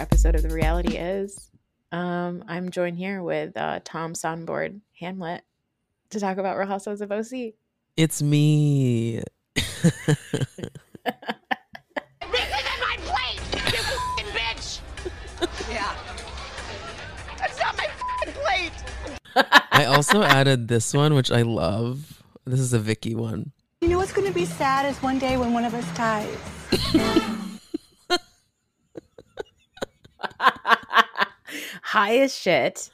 Episode of The Reality Is. Um, I'm joined here with uh, Tom Soundboard Hamlett to talk about Real Housewives of OC. It's me. This isn't my plate, you bitch. Yeah. That's not my plate. I also added this one, which I love. This is a Vicki one. You know what's going to be sad is one day when one of us dies. High as shit.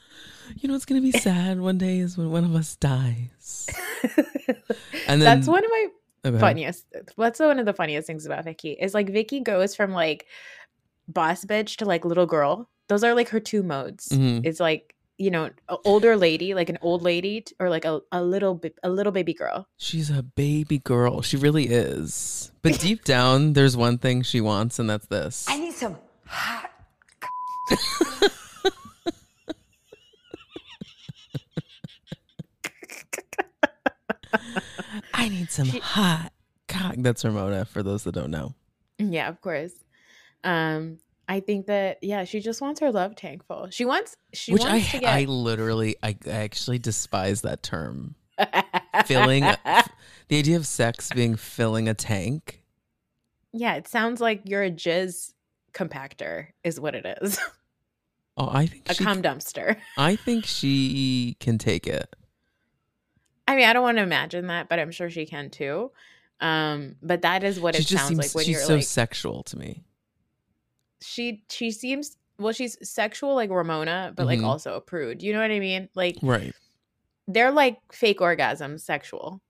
You know what's gonna be sad one day is when one of us dies. And then That's one of my Okay. funniest. That's one of the funniest things about Vicki is like Vicki goes from like boss bitch to like little girl. Those are like her two modes. Mhm. It's like you know, a older lady, like an old lady, or like a, a little a little baby girl. She's a baby girl. She really is. But deep down, there's one thing she wants, and that's this. I need some hot. I need some hot cock. That's Ramona, for those that don't know. Yeah, of course. Um, I think that yeah, she just wants her love tank full. She wants she Which I, wants to get I literally, I, I actually despise that term. Filling, the idea of sex being filling a tank. yeah, it sounds like you're a jizz compactor, is what it is. Oh, I think a she, cum dumpster. I think she can take it. I mean, I don't want to imagine that, but I'm sure she can too. Um, but that is what she it just sounds seems like when she's you're so like sexual to me. she she seems well, she's sexual like Ramona, but like Mhm. also a prude. You know what I mean? Like Right. they're like fake orgasms, sexual.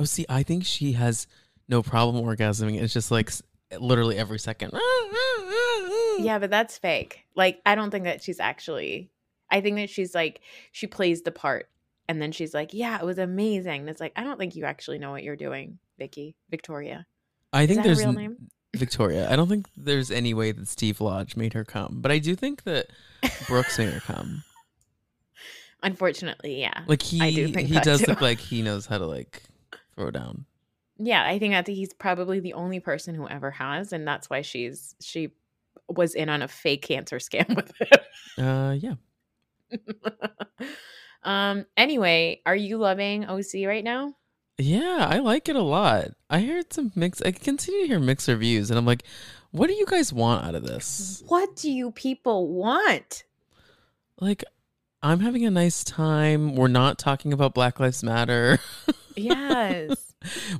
Oh, see, I think she has no problem orgasming. It's just like literally every second. Yeah, but that's fake. Like I don't think that she's actually I think that she's like she plays the part and then she's like, "Yeah, it was amazing." And it's like, "I don't think you actually know what you're doing, Vicki. Victoria." I Is think there's real n- name? Victoria. I don't think there's any way that Steve Lodge made her come, but I do think that Brooks made her come. Unfortunately, yeah. Like he I do think he does too. look like he knows how to like throw down. Yeah, I think that he's probably the only person who ever has and that's why she's she was in on a fake cancer scam with him. Uh, yeah. um anyway, are you loving OC right now? Yeah, I like it a lot. I heard some mix. I continue to hear mixed reviews, and I'm like, what do you guys want out of this? What do you people want? Like, I'm having a nice time. We're not talking about Black Lives Matter. Yes.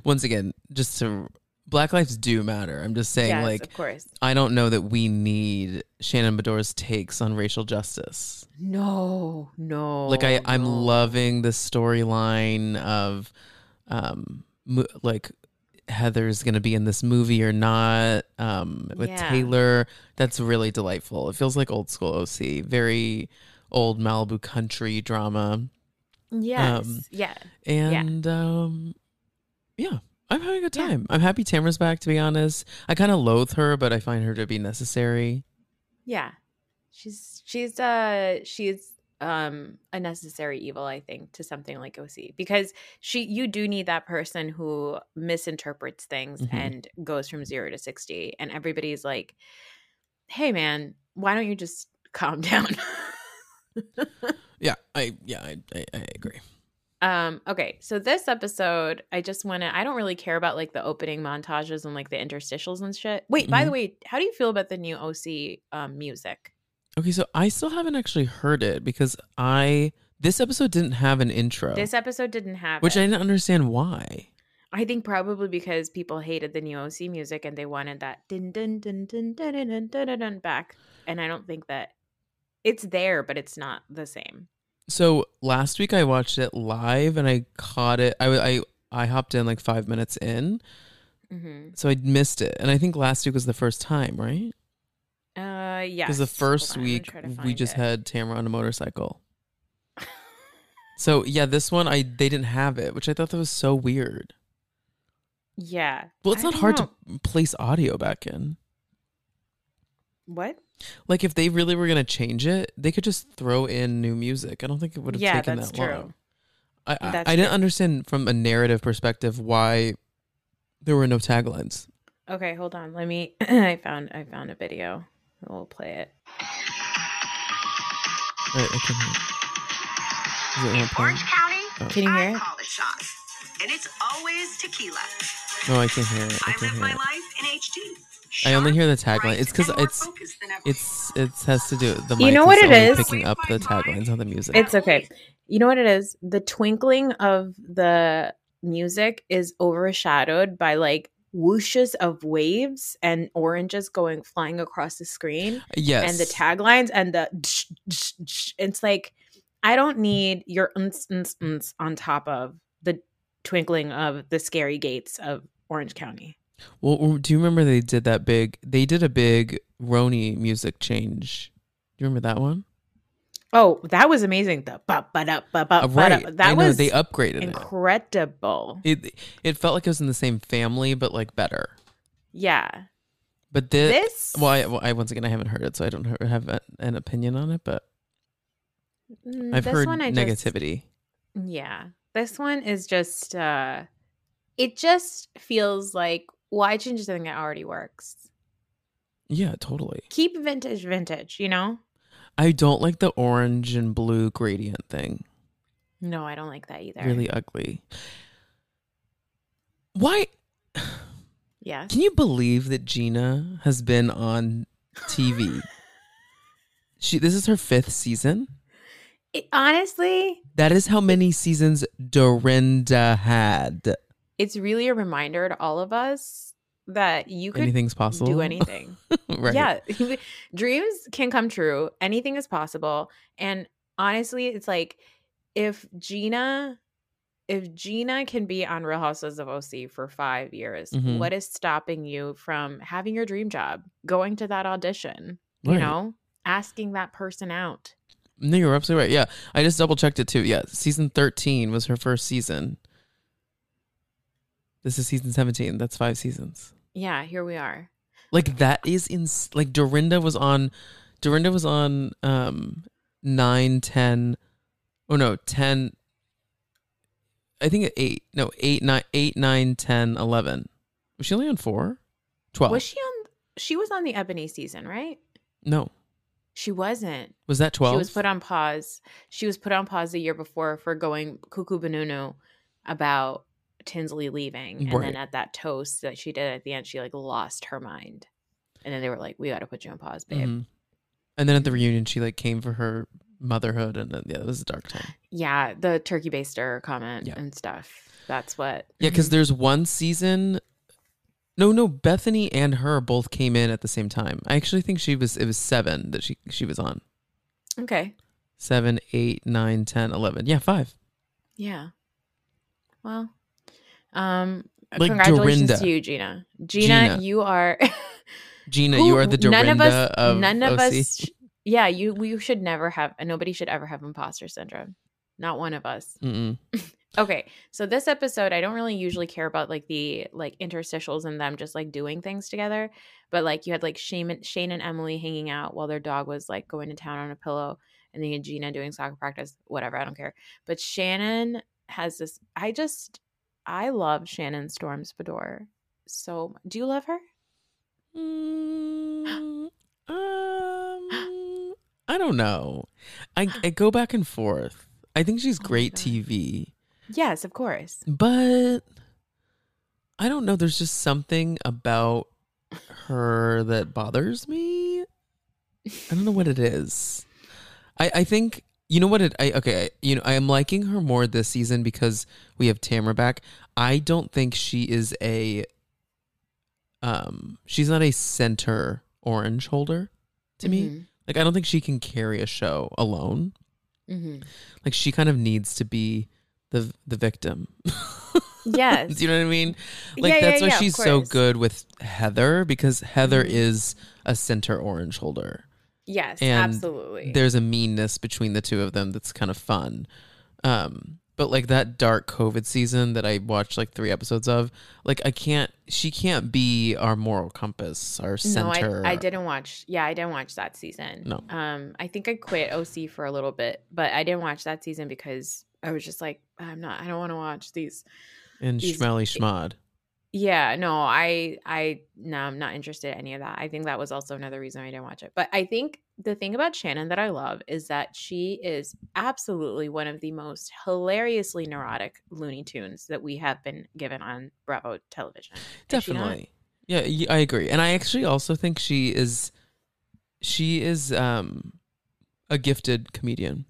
Once again, just to Black lives do matter. I'm just saying, yes, like, of course. I don't know that we need Shannon Beador's takes on racial justice. No, no. like, I, I'm loving the storyline of, um, mo- like, Heather's gonna be in this movie or not, um, with Yeah. Taylor. That's really delightful. It feels like old school OC, very old Malibu country drama. Yes. um, yeah. And um yeah, I'm having a good Yeah. time. I'm happy Tamra's back to be honest. I kind of loathe her, but I find her to be necessary. Yeah. She's she's uh she's um a necessary evil I think to something like OC because she you do need that person who misinterprets things Mhm. and goes from 0 to 60 and everybody's like hey man why don't you just calm down yeah, I yeah, I, I, I agree. Um, okay, so this episode, I just want to. I don't really care about like the opening montages and like the interstitials and shit. Wait, mm-hmm. by the mm-hmm. way, how do you feel about the new OC um, music? Okay, so I still haven't actually heard it because I this episode didn't have an intro. This episode didn't have, which it. I didn't understand why. I think probably because people hated the new OC music and they wanted that din din din din din din din back, and I don't think that it's there, but it's not the same. So last week I watched it live and I caught it. I I I hopped in like five minutes in, hmm so I missed it. And I think last week was the first time, right? Uh, yeah. Because the first week we just had Tamra on a motorcycle. So yeah, this one I they didn't have it, which I thought that was so weird. Yeah. Well, it's I not hard know. to place audio back in. What? Like if they really were gonna change it, they could just throw in new music. I don't think it would have Yeah, taken that's that true. long. I I, That's I didn't understand from a narrative perspective why there were no taglines. Okay, hold on. Let me. I found. I found a video. We'll play it. Right, I can hear. it. Is it not? Orange County, Oh. Can you hear I it? call the shots. And it's always tequila. No, I can't hear it. I I live hear my it. life in HD. I only hear the tagline. It's because it's- focused than ever It's it has to do the You mic know is what it only picking up the taglines on the music. It's okay. You know what it is? The twinkling of the music is overshadowed by like whooshes of waves and oranges going flying across the screen yes, and the taglines and the it's like I don't need your uns, uns, uns on top of the twinkling of the scary gates of Orange County. Well, do you remember they did that big? They did a big Roni music change. Do you remember that one? Oh, that was amazing. The ba ba da ba ba right. That I know, was they upgraded incredible. it. It it felt like it was in the same family, but like better. Yeah. But this, This well, I, well, I once again I haven't heard it, so I don't have a- an opinion on it. But Mm, I've this heard one I just- negativity. yeah. This one is just uh it just feels like why change something that already works? Yeah, totally. Keep vintage vintage, you know? I don't like the orange and blue gradient thing. No, I don't like that either. Really ugly. Why? Yeah. Can you believe that Gina has been on TV? she this is her fifth season. It- honestly, That is how many seasons Dorinda had. It's really a reminder to all of us that you could Anything's possible. do anything. right. Yeah. Dreams can come true. Anything is possible. And honestly, it's like if Gina if Gina can be on Real Houses of OC for 5 years, Mhm. what is stopping you from having your dream job, going to that audition, you know, asking that person out? No, you're absolutely right. Yeah. I just double checked it too. Yeah. Season 13 was her first season. This is season 17. That's five seasons. Yeah, here we are. Like that is in like Dorinda was on Dorinda was on um 9 10 oh no 10 I think 8 no 8 9 8 9 10 11 was she only on 4 12 Was she on she was on the Ebony season, right? no She wasn't. was that 12 She was put on pause. She was put on pause the year before for going cuckoo banunu about Tinsley leaving. And Right. then at that toast that she did at the end, she like lost her mind. And then they were like, "We got to put you on pause, babe." Mhm. and then at the reunion she like came for her motherhood and then, yeah it was a dark time Yeah, the turkey baster comment Yeah. and stuff. That's what. yeah because there's one season no no Bethenny and her both came in at the same time I actually think she was it was 7 that she she was on okay, Seven, eight, nine, ten, eleven. Yeah, five. yeah. Well, um, Like congratulations Dorinda. to you, Gina. Gina, Gina. you are. Gina, Who- you are the Dorinda none of us, of none of OC. us. Yeah, you. We should never have. and Nobody should ever have imposter syndrome. Not one of us. Okay, so this episode, I don't really usually care about like the like interstitials and them just like doing things together, but like you had like Shane, and- Shane and Emily hanging out while their dog was like going to town on a pillow, and then you had Gina doing soccer practice. Whatever, I don't care. But Shannon has this. I just, I love Shannon Storms Beador. So, do you love her? Mm, um, I don't know. I I go back and forth. I think she's Oh great. TV. Yes, of course. but I don't know. There's just something about her that bothers me. I don't know what it is. I I think you know what it. I okay. You know, I am liking her more this season because we have Tamara back. I don't think she is a. Um, she's not a center orange holder to me. Mhm. Like I don't think she can carry a show alone. Mhm. Like she kind of needs to be the the victim. Yes. Do you know what I mean? Like Yeah, that's yeah, why yeah, she's so good with Heather because Heather Mhm. is a center orange holder. Yes, And absolutely. There's a meanness between the two of them that's kind of fun. Um but like that dark COVID season that I watched like three episodes of, like I can't she can't be our moral compass, our No, center. I, I didn't watch. Yeah, I didn't watch that season. No. Um, I think I quit OC for a little bit, but I didn't watch that season because I was just like, I'm not. I don't want to watch these. And these- Schmelly Schmod. Yeah, no, I, I, no, I'm not interested in any of that. I think that was also another reason I didn't watch it. But I think the thing about Shannon that I love is that she is absolutely one of the most hilariously neurotic Looney Tunes that we have been given on Bravo television. Is she not? Definitely. Yeah, I agree. And I actually also think she is she is um a gifted comedian.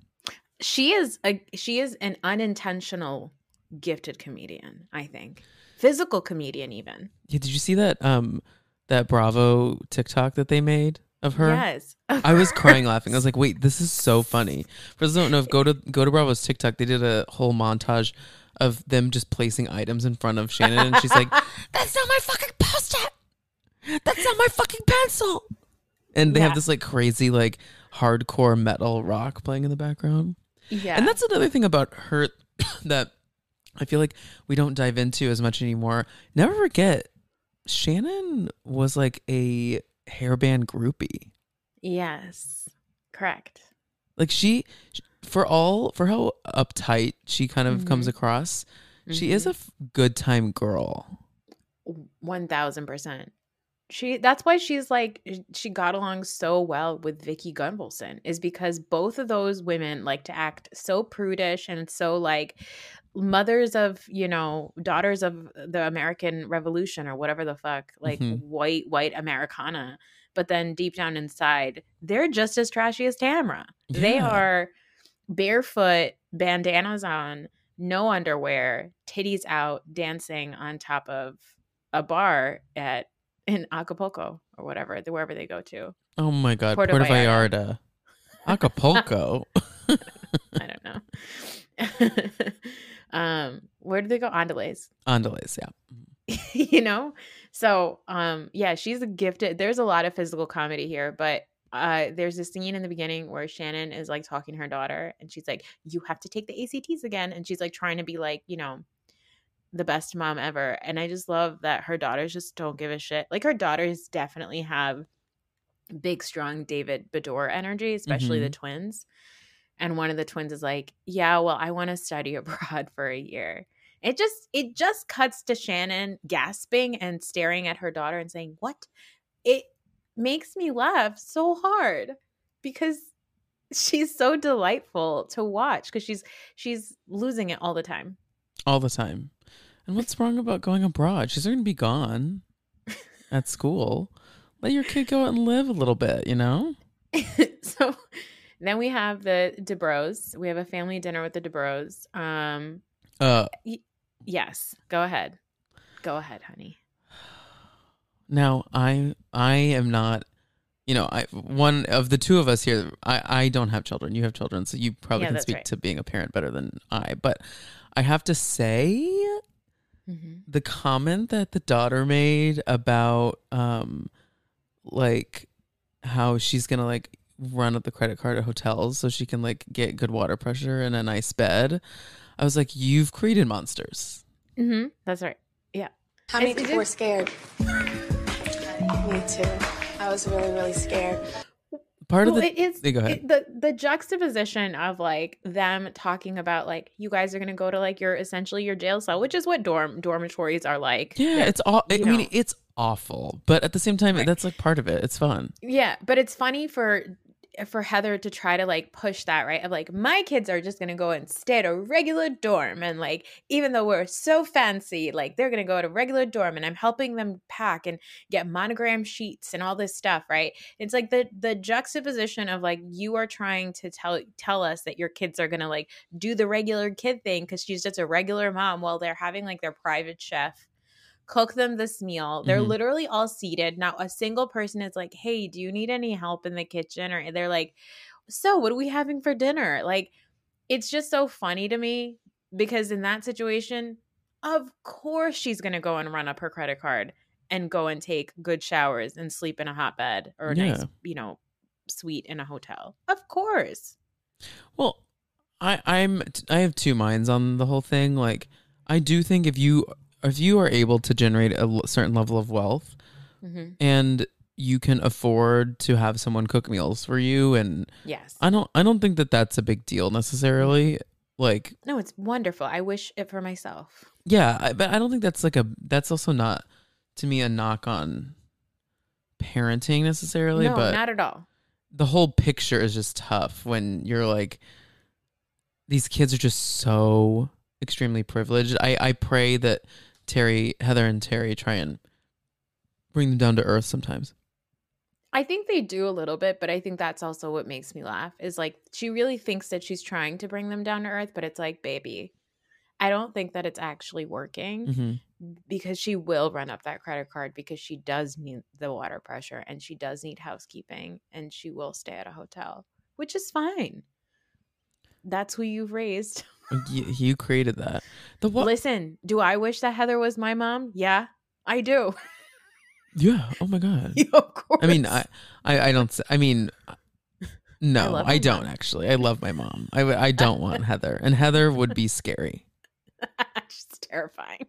she is a she is an unintentional gifted comedian i think physical comedian even Yeah, did you see that um that Bravo TikTok that they made of her? yes I was crying laughing. I was like, "Wait, this is so funny." For those who don't know, if go to go to Bravo's TikTok, they did a whole montage of them just placing items in front of Shannon, and she's like, "That's not my fucking post-it. That's not my fucking pencil." And they Yeah. have this like crazy like hardcore metal rock playing in the background. yeah And that's another thing about her that I feel like we don't dive into as much anymore. Never forget, Shannon was like a hairband groupie. yes correct Like she, for all for how uptight she kind of comes mm-hmm. across, she is mm-hmm. a f- good time girl. 1000% she that's why she's like she got along so well with Vicki Gunvalson is because both of those women like to act so prudish and so like mothers of you know daughters of the American Revolution or whatever the fuck like Mhm. white white Americana but then deep down inside they're just as trashy as Tamra they are barefoot bandanas on no underwear titties out dancing on top of a bar at in Acapulco or whatever, wherever they go to. Oh my god, Puerto Puerto. Vallarta, Acapulco. I don't know. um, where do they go? Andales. Andales, yeah. you know? So um yeah, she's a gifted there's a lot of physical comedy here, but uh there's a scene in the beginning where Shannon is like talking to her daughter and she's like, You have to take the ACTs again. And she's like trying to be like, you know, the best mom ever. And I just love that her daughters just don't give a shit. Like her daughters definitely have big, strong David Beador energy, especially the twins. And one of the twins is like, Yeah, well, I want to study abroad for a year. It just it just cuts to Shannon gasping and staring at her daughter and saying, "What?" It makes me laugh so hard because she's so delightful to watch because she's she's losing it all the time. All the time. And what's wrong about going abroad? She's going to be gone at school. Let your kid go out and live a little bit, you know? so then we have the Dubrows. We have a family dinner with the Dubrows. Um Uh y- yes, go ahead. Go ahead, honey. Now I I am not you know, I one of the two of us here, I, I don't have children. You have children, so you probably Yeah, can speak right. to being a parent better than I. But I have to say Mhm. the comment that the daughter made about um like how she's gonna like run up the credit card at hotels so she can like get good water pressure and a nice bed. I was like, You've created monsters. Mhm. That's right. Yeah. How many It's- people were scared? Me too. I was really, really scared. Part well, of the it is Yeah, go ahead. it- the the juxtaposition of like them talking about like you guys are gonna go to like your essentially your jail cell, which is what dorm dormitories are like. Yeah, They're- it's all I you mean, it's awful. But at the same time, that's like part of it. It's fun. yeah, but it's funny for for Heather to try to like push that, right? Of like, my kids are just gonna go and stay at a regular dorm. And like, even though we're so fancy, like they're gonna go to a regular dorm and I'm helping them pack and get monogram sheets and all this stuff, right? It's like the the juxtaposition of like you are trying to tell tell us that your kids are gonna like do the regular kid thing because she's just a regular mom while they're having like their private chef cook them this meal. They're Mhm. literally all seated. Not a single person is like, "Hey, do you need any help in the kitchen?" Or they're like, "So, what are we having for dinner?" Like, it's just so funny to me because in that situation, of course she's gonna go and run up her credit card and go and take good showers and sleep in a hot bed or a nice, you know, suite in a hotel. Of course. Well, I I'm I have two minds on the whole thing. Like, I do think if you if you are able to generate a l- certain level of wealth hmm and you can afford to have someone cook meals for you, and Yes. I don't I don't think that that's a big deal necessarily. Like, No, it's wonderful. I wish it for myself. yeah, I, but I don't think that's like a that's also not to me a knock on parenting necessarily. no, but not at all. the whole picture is just tough when you're like these kids are just so extremely privileged. I I pray that Terry, Heather and Terry try and bring them down to earth sometimes. I think they do a little bit, but I think that's also what makes me laugh. Is like she really thinks that she's trying to bring them down to earth, but it's like, baby, I don't think that it's actually working hmm because she will run up that credit card because she does need the water pressure and she does need housekeeping and she will stay at a hotel, which is fine. That's who you've raised. You, you created that. The what? Listen, do I wish that Heather was my mom? Yeah, I do. Yeah. Oh my god. of course. I mean, I, I, I don't. I mean, no, love I, don't mom. actually. I love my mom. I, I don't want Heather, and Heather would be scary. She's terrifying.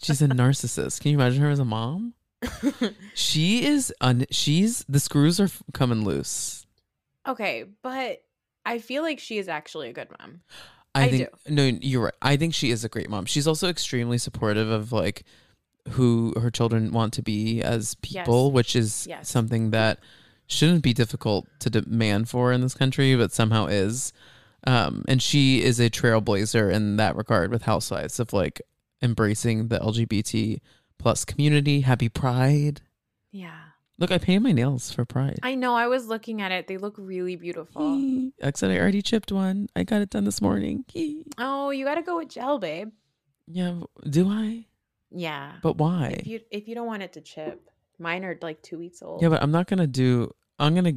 She's a narcissist. Can you imagine her as a mom? She is. Un- she's the screws are f- coming loose. Okay, but I feel like she is actually a good mom. I, I think no, you're right. I think she is a great mom. She's also extremely supportive of like who her children want to be as people, Yes. which is Yes. something that shouldn't be difficult to demand for in this country, but somehow is. Um, and she is a trailblazer in that regard with Housewives of like embracing the LGBT plus community. Happy Pride. Yeah. Look, I painted my nails for Pride. I know. I was looking at it. They look really beautiful. Hee. I said I already chipped one. I got it done this morning. Oh, you got to go with gel, babe. Yeah, do I? Yeah. But why? If you if you don't want it to chip, mine are like two weeks old. Yeah, but I'm not gonna do. I'm gonna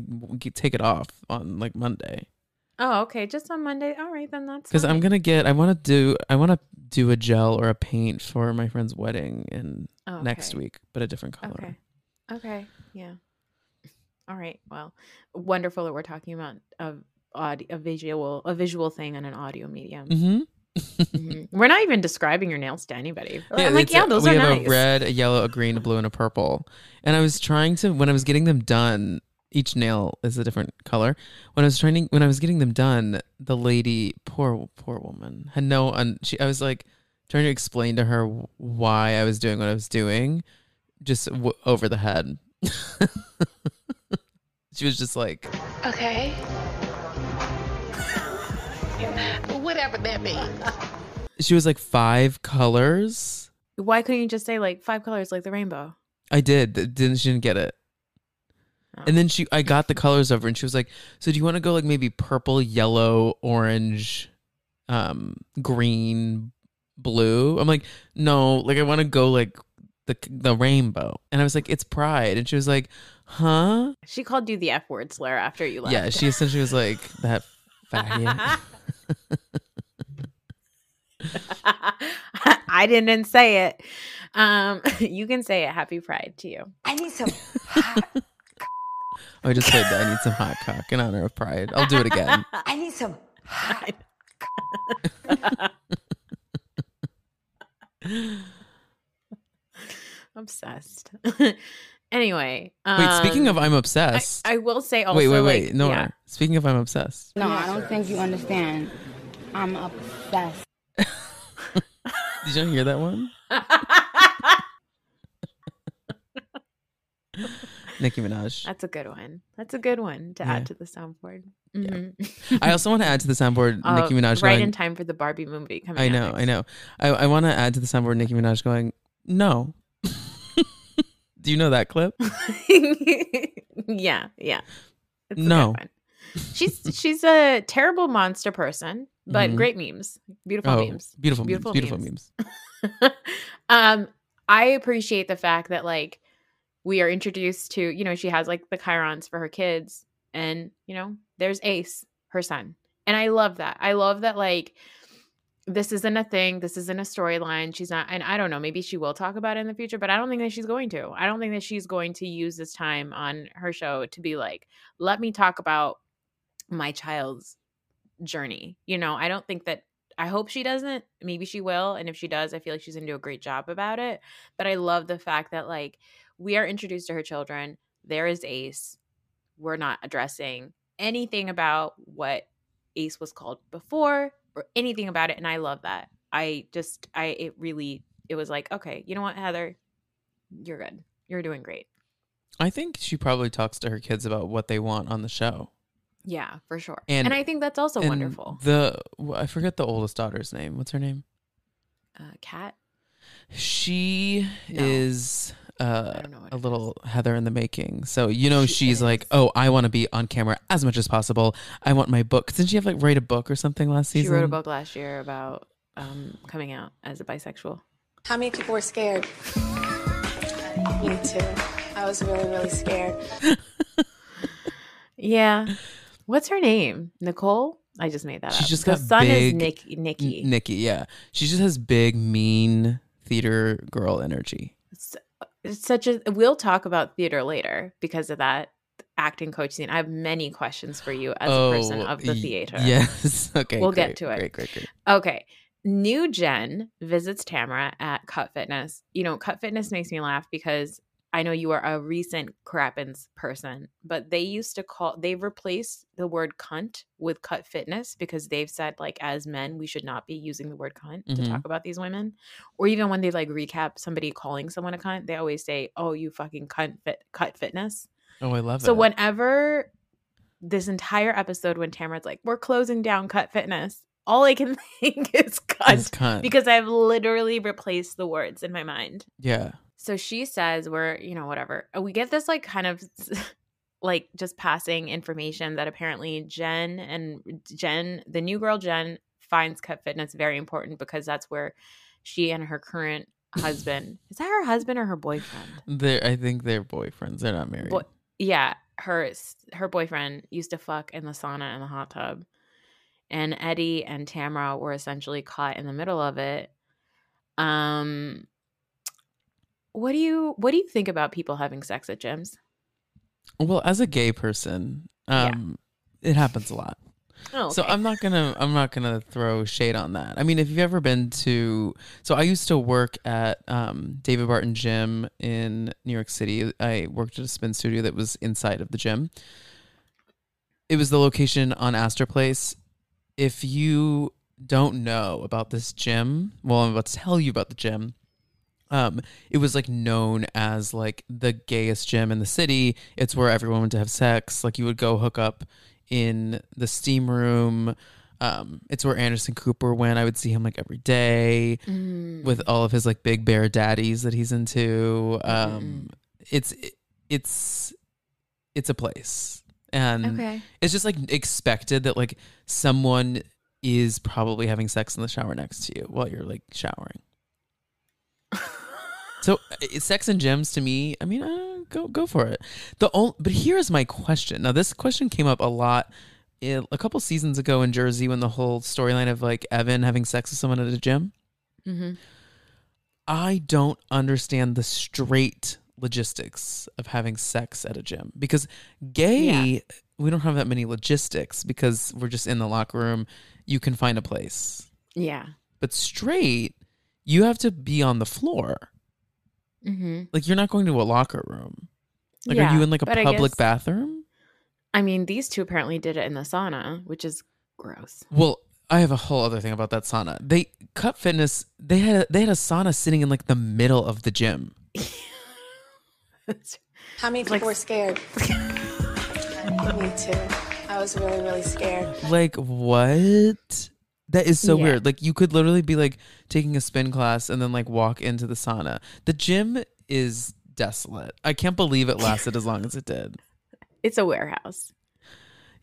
take it off on like Monday oh, okay. Just on Monday. All right, then that's because I'm gonna get. I want to do. I want to do a gel or a paint for my friend's wedding in Oh, next week, but a different color. Okay. Okay. Yeah. All right. Well, wonderful that we're talking about a audio, a visual, a visual thing on an audio medium. Mm-hmm. Mhm. We're not even describing your nails to anybody. Yeah, I'm like, yeah, those we are have nice. a red, a yellow, a green, a blue, and a purple. And I was trying to when I was getting them done. Each nail is a different color. When I was trying to, when I was getting them done, the lady, poor poor woman, had no. Un, she, I was like trying to explain to her why I was doing what I was doing, just w- over the head. she was just like, Okay. Whatever that means. she was like five colors. Why couldn't you just say like five colors like the rainbow? I did. Didn't she didn't get it. Oh. And then she I got the colors over and she was like, "So do you want to go like maybe purple, yellow, orange, um green, blue?" I'm like, "No, like I want to go like the the rainbow." And I was like, "It's pride." And she was like, "Huh?" She called you the F word slur after you left. Yeah, she essentially was like that faggot. I didn't say it. Um, you can say it. Happy Pride to you. I need some. I just said that I need some hot cock in honor of pride. I'll do it again. I need some. Obsessed. anyway. Wait, speaking of um, I'm obsessed. I will say also. wait, wait, wait. like, no, yeah. speaking of I'm obsessed. No, I don't think you understand. I'm obsessed. Did you hear that one? Nicki Minaj. That's a good one. That's a good one to Yeah. add to the soundboard. Mhm. I also want to add to the soundboard Oh, Nicki Minaj right going. in time for the Barbie movie coming. Out. I know, next. I know. I, I want to add to the soundboard Nicki Minaj going, no. Do you know that clip? yeah, yeah. It's No. She's she's a terrible monster person, but Mhm. great memes, beautiful Oh, memes, beautiful, memes, beautiful memes. um, I appreciate the fact that like we are introduced to, you know, she has like the chyrons for her kids, and you know, there's Ace, her son, and I love that. I love that like this isn't a thing. This isn't a storyline. She's not, and I don't know. Maybe she will talk about it in the future, but I don't think that she's going to. I don't think that she's going to use this time on her show to be like, let me talk about my child's journey. You know, I don't think that. I hope she doesn't. Maybe she will, and if she does, I feel like she's gonna do a great job about it. But I love the fact that like we are introduced to her children. There is Ace. We're not addressing anything about what Ace was called before or anything about it and I love that. I just I it really it was like, okay, you know what, Heather? You're good. You're doing great. I think she probably talks to her kids about what they want on the show. Yeah, for sure. And- And, I think that's also wonderful. The I forget the oldest daughter's name. What's her name? Uh Cat. She No. is uh, don't know what a it little Heather in the making. So you know She she's like, oh, I want to be on camera as much as possible. I want my book. Didn't she have like write a book or something last season? She wrote a book last year about um coming out as a bisexual. How many people were scared? Me too. I was really, really scared. Yeah. What's her name? Nicole? I just made that She's up. just the got son big- is Nick Nikki. N- Nikki, yeah. She just has big, mean theater girl energy. It's, such a we'll talk about theater later because of that acting coach scene. I have many questions for you as a person oh, of the Oh, theater. Yes. Okay. We'll great, get to it. Great, great, great. Okay. New Jen visits Tamra at Cut Fitness. You know, Cut Fitness makes me laugh because I know you are a recent Crappens person, but they used to call, they've replaced the word cunt with Cut Fitness because they've said, like, as men, we should not be using the word cunt to Mhm. talk about these women. Or even when they like recap somebody calling someone a cunt, they always say, oh, you fucking cunt fit, Cut Fitness. Oh, I love So it. So whenever this entire episode, when Tamra's like, "We're closing down Cut Fitness," all I can think is cunt, Is cunt. because I've literally replaced the words in my mind. Yeah. So she says, "We're you know whatever." Uh, We get this like kind of like just passing information that apparently Jen and Jen, the new girl Jen, finds Cut Fitness very important because that's where she and her current husband is that her husband or her boyfriend? They're, I think they're boyfriends. They're not married. Yeah, her her boyfriend used to fuck in the sauna and the hot tub, and Eddie and Tamra were essentially caught in the middle of it. Um, what do you what do you think about people having sex at gyms? Well, as a gay person, Yeah. um, it happens a lot. Oh, So. I'm not gonna I'm not gonna throw shade on that. I mean, if you've ever been to, so I used to work at um, David Barton Gym in New York City. I worked at a spin studio that was inside of the gym. It was the location on Astor Place. If you don't know about this gym, well, I'm about to tell you about the gym. Um, it was like known as like the gayest gym in the city. It's where everyone went to have sex. Like you would go hook up in the steam room. Um, it's where Anderson Cooper went. I would see him like every day Mm. with all of his like big bear daddies that he's into. Um, it's it's it's a place, and Okay. it's just like expected that like someone is probably having sex in the shower next to you while you're like showering. So uh, sex and Gems to me, I mean, uh, go go for it. The only, but here's my question. Now this question came up a lot in, a couple seasons ago in Jersey when the whole storyline of like Evan having sex with someone at a gym. Mm-hmm. I don't understand the straight logistics of having sex at a gym because gay we don't have that many logistics because we're just in the locker room. You can find a place. Yeah. But straight, you have to be on the floor. Mm-hmm. Like you're not going to a locker room. Like Yeah, are you in like a but I public guess- bathroom? I mean, these two apparently did it in the sauna, which is gross. Well, I have a whole other thing about that sauna. They cut fitness. They had they had a sauna sitting in like the middle of the gym. How many people were scared? Me too. I was really, really scared. Like what? That is so Yeah. weird. Like you could literally be like taking a spin class and then like walk into the sauna. The gym is desolate. I can't believe it lasted as long as it did. It's a warehouse.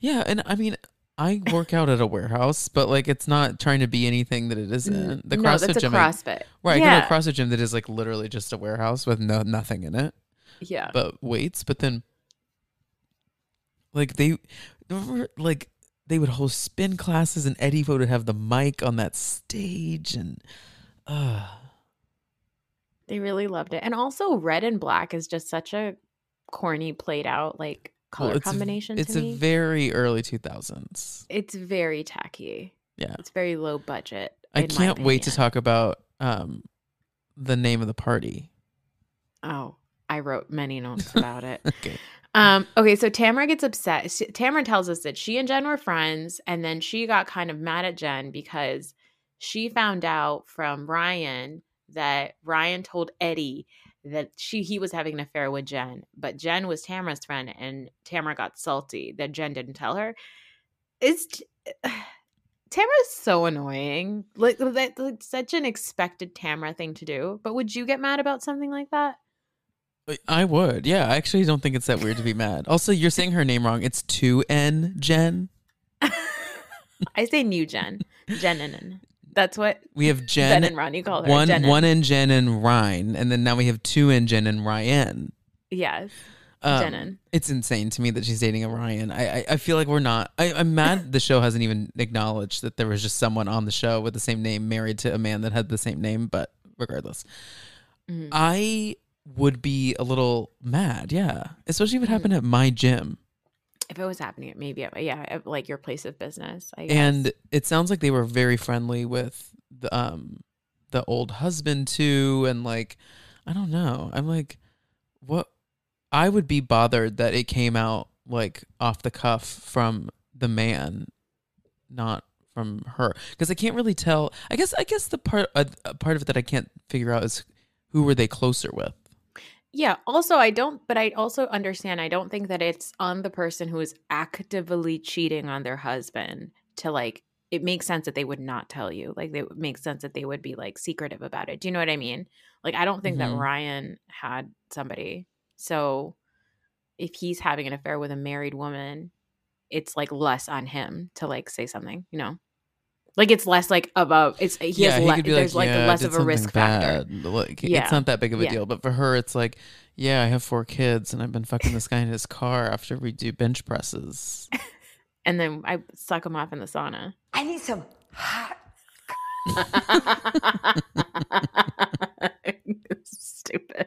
Yeah, and I mean, I work out at a warehouse, but like it's not trying to be anything that it isn't. The no, CrossFit that's a gym, I- CrossFit. right? I Yeah. go to a CrossFit gym that is like literally just a warehouse with no nothing in it, Yeah. but weights. But then, like they, like they would host spin classes, and Eddie would have the mic on that stage, and uh They really loved it. And also red and black is just such a corny played out like color well, it's, combination It's a very early two thousands. it's very tacky. Yeah, It's very low budget. I can't wait to talk about um the name of the party. Oh, I wrote many notes about it. Okay. Um, okay, so Tamra gets upset. Tamra tells us that she and Jen were friends, and then she got kind of mad at Jen because she found out from Ryan that Ryan told Eddie that she he was having an affair with Jen, but Jen was Tamra's friend, and Tamra got salty that Jen didn't tell her. It's Tamra's so annoying. Like that, that's such an expected Tamra thing to do. But would you get mad about something like that? I would. Yeah, I actually don't think it's that weird to be mad. Also, you're saying her name wrong. It's 2N Jen. I say new Jen. Jen and. That's what We have Jen Ben and Ron, you call her. one Jen one and- Jen and Ryan, and then now we have two N Jen and Ryan. Yes. Um, Jenin. It's insane to me that she's dating a Ryan. I I, I feel like we're not. I, I'm mad the show hasn't even acknowledged that there was just someone on the show with the same name married to a man that had the same name. But regardless, Mhm. I would be a little mad. Yeah, especially if it happened at my gym. If it was happening, at maybe at, yeah, at, like your place of business. I guess. and it sounds like they were very friendly with the um the old husband too and like i don't know i'm like what i would be bothered that it came out like off the cuff from the man not from her because i can't really tell i guess i guess the part uh, uh, part of it that i can't figure out is who were they closer with yeah. Also, I don't, but I also understand. I don't think that it's on the person who is actively cheating on their husband to like. It makes sense that they would not tell you. Like, it makes sense that they would be like secretive about it. Do you know what I mean? Like, I don't think that Mhm. Ryan had somebody. So, if he's having an affair with a married woman, it's like less on him to like say something. You know, like it's less like of a. It's he has le- there's like, "Yeah, I less of a risk something factor. Like, Yeah. it's not that big of a Yeah. deal. But for her, it's like, yeah, I have four kids, and I've been fucking this guy in his car after we do bench presses. and then I suck him off in the sauna. I need some hot. Stupid.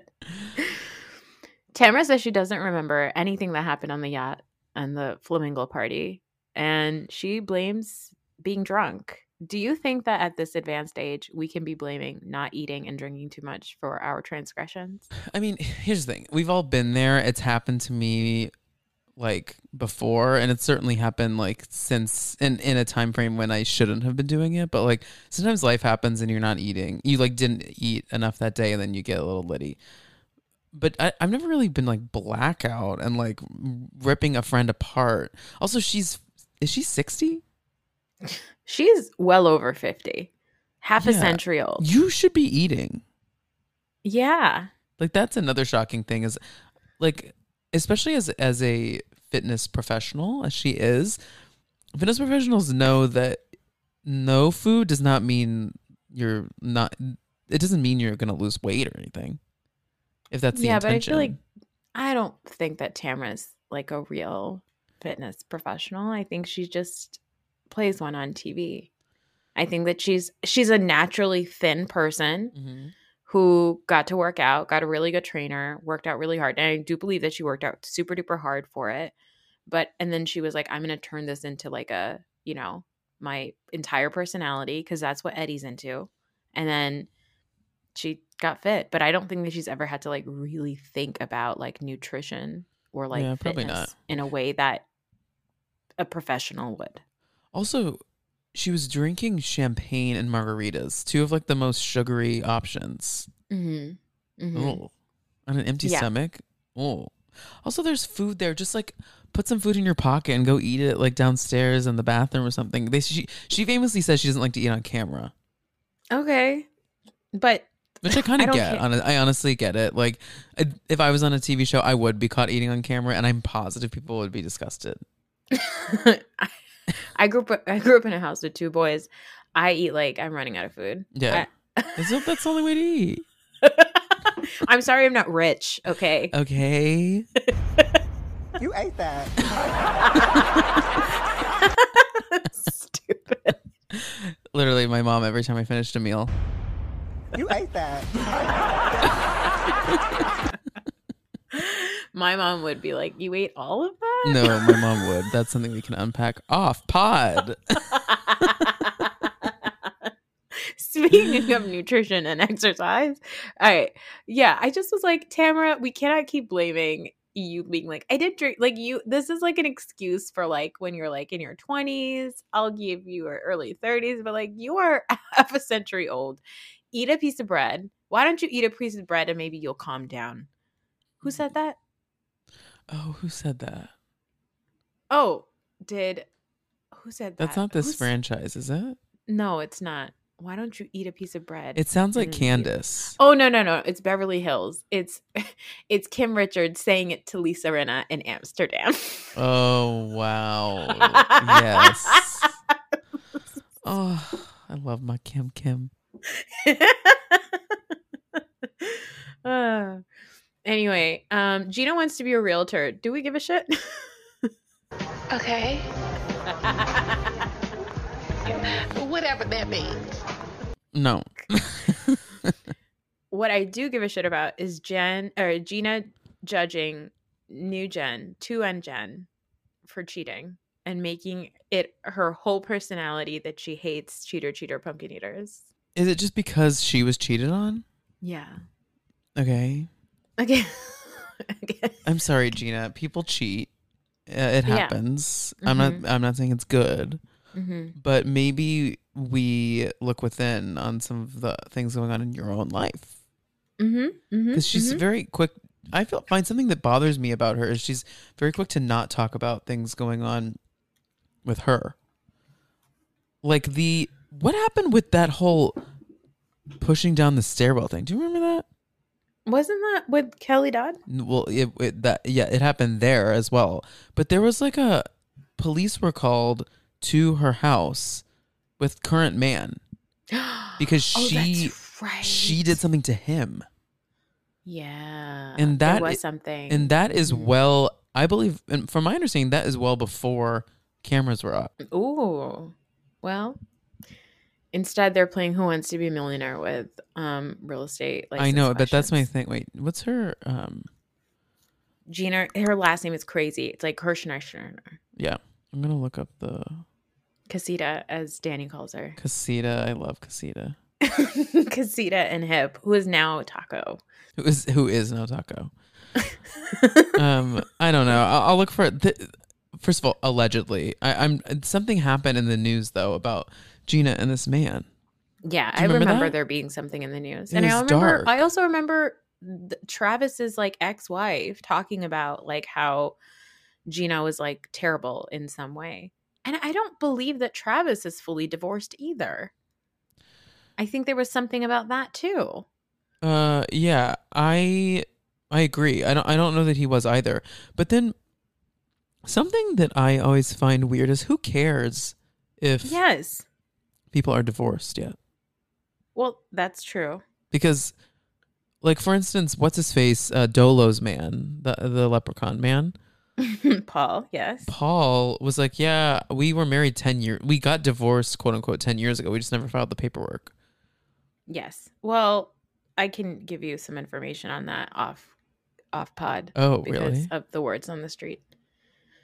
Tamra says she doesn't remember anything that happened on the yacht and the flamingo party, and she blames being drunk. Do you think that at this advanced age we can be blaming not eating and drinking too much for our transgressions? I mean, here's the thing: we've all been there. It's happened to me like before, and it's certainly happened like since in in a time frame when I shouldn't have been doing it. But like sometimes life happens, and you're not eating. You like didn't eat enough that day, and then you get a little litty. But I, I've never really been like blackout and like ripping a friend apart. Also, she's is she sixty? She's well over 50, half a century old. You should be eating. Yeah. Like that's another shocking thing is like especially as as a fitness professional as she is, fitness professionals know that no food does not mean you're not it doesn't mean you're going to lose weight or anything. If that's the yeah, intention. but I feel like I don't think that Tamra's like a real fitness professional. I think she just plays one on TV. I think that she's she's a naturally thin person Mhm. who got to work out, got a really good trainer, worked out really hard. And I do believe that she worked out super duper hard for it. But and then she was like, I'm gonna turn this into like a, you know, my entire personality, because that's what Eddie's into. And then she got fit. But I don't think that she's ever had to like really think about like nutrition or like Yeah, fitness in a way that a professional would. Also, she was drinking champagne and margaritas, two of like the most sugary options. Mm-hmm. Oh, on an empty Yeah. stomach. Oh, Also, there's food there. Just like put some food in your pocket and go eat it like downstairs in the bathroom or something. They she she famously says she doesn't like to eat on camera, Okay. But which I kind of get. I honestly get it. Like, if I was on a TV show, I would be caught eating on camera, and I'm positive people would be disgusted. I grew up I grew up in a house with two boys. I eat like I'm running out of food. Yeah, That's the- that's the only way to eat. I'm sorry I'm not rich, okay? Okay. You ate that. Stupid. Literally, my mom every time I finished a meal. You ate that. My mom would be like, "You ate all of that?" No, my mom would. That's something we can unpack off pod. Speaking of nutrition and exercise, all right. Yeah, I just was like, Tamra, we cannot keep blaming you being like, I did drink. Like, you, this is like an excuse for like when you're like in your 20s, I'll give you your early 30s, but like you are half a century old. Eat a piece of bread. Why don't you eat a piece of bread and maybe you'll calm down? Who said mm. that? Oh, who said that? Oh, did who said that? That's not this Who's- franchise, is it? No, it's not. Why don't you eat a piece of bread? It sounds like and- Candace. Oh no no no! It's Beverly Hills. It's it's Kim Richards saying it to Lisa Rinna in Amsterdam. Oh wow. yes. Oh, I love my Kim Kim. Uh, anyway, um, Gina wants to be a realtor. Do we give a shit? Okay. Whatever that means. No. what I do give a shit about is Jen or Gina judging new Jen, two and Jen, for cheating and making it her whole personality that she hates cheater, cheater, pumpkin eaters. Is it just because she was cheated on? Yeah. Okay. Okay. I'm sorry, Gina. People cheat. Uh, it Yeah. happens. I'm not Mhm. I'm not saying it's good. Mhm. But maybe we look within on some of the things going on in your own life. Mm-hmm. mm-hmm because she's very quick. I feel find something that bothers me about her is she's very quick to not talk about things going on with her. Like the what happened with that whole pushing down the stairwell thing? Do you remember that? Wasn't that with Kelly Dodd? Well, it, it that yeah, it happened there as well. But there was like a police were called to her house with current man because Oh, she that's right. she did something to him. Yeah. and that there was something. And that is mm. well i believe and from my understanding that is well before cameras were up Ooh. Well, instead they're playing Who Wants to Be a Millionaire with um real estate. i know but that's my questions. thing wait what's her um Gina. Her last name is crazy. It's like Hirschner yeah i'm gonna look up the Casita, as Danny calls her. casita i love casita Casita and Hip, who is now Taco. who is who is no taco um i don't know i'll, I'll look for it Th- first of all allegedly I, i'm something happened in the news though about gina and this man Yeah, I remember remember there being something in the news, It and I remember. dark. I also remember th- Travis's like ex-wife talking about like how Gina was like terrible in some way, and I don't believe that Travis is fully divorced either. I think there was something about that too. Uh yeah, I I agree. I don't I don't know that he was either. But then something that I always find weird is who cares if Yes, people are divorced yet? well, that's true. Because like for instance, what's his face? Uh, Dolo's man, the the leprechaun man. Paul, yes, Paul was like, "Yeah, we were married 10 years. We got divorced, quote unquote, 10 years ago. We just never filed the paperwork." yes. Well, I can give you some information on that off off pod. Oh, because really? Of the words on the street.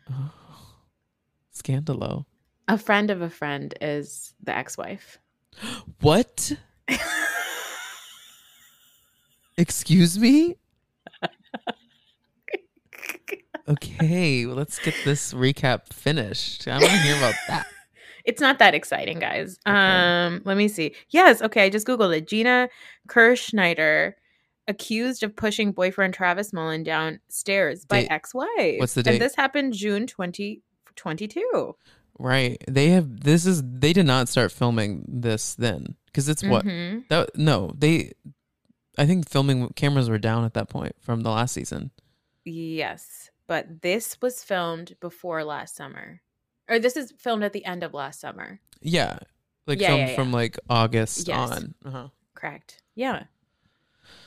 Oh, Scandalo. A friend of a friend is the ex-wife. What? Excuse me? Okay, well, let's get this recap finished. I want to hear about that. It's not that exciting, guys. Um, let me see. Yes, okay, I just googled it. Gina Kirschenheiter accused of pushing boyfriend Travis Mullen downstairs by ex-wife. what's the date? And this happened June 2022. Right. They have this is they did not start filming this then because it's what Mhm. that no they I think filming cameras were down at that point from the last season. Yes, but this was filmed before last summer. Or this is filmed at the end of last summer. Yeah. Like Yeah, from yeah, yeah. from like August Yes. on. Uh-huh. Correct. Yeah.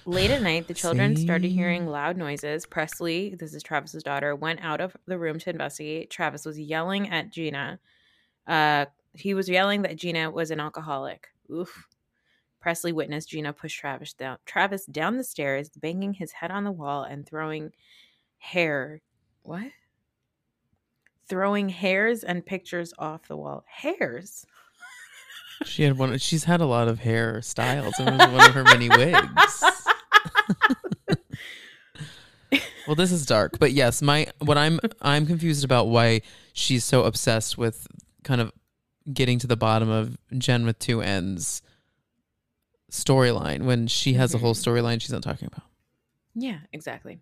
Late at night, the children started hearing loud noises. Presley, this is Travis's daughter, went out of the room to investigate. Travis was yelling at Gina. Uh, he was yelling that Gina was an alcoholic. Oof. Presley witnessed Gina push Travis down Travis down the stairs, banging his head on the wall and throwing hair. What? Throwing hairs and pictures off the wall. Hairs. She had one she's had a lot of hair styles. It was one of her many wigs. well, this is dark, but yes, my what I'm I'm confused about why she's so obsessed with kind of getting to the bottom of Jen with two ends storyline when she has a whole mm-hmm. storyline she's not talking about. Yeah, exactly.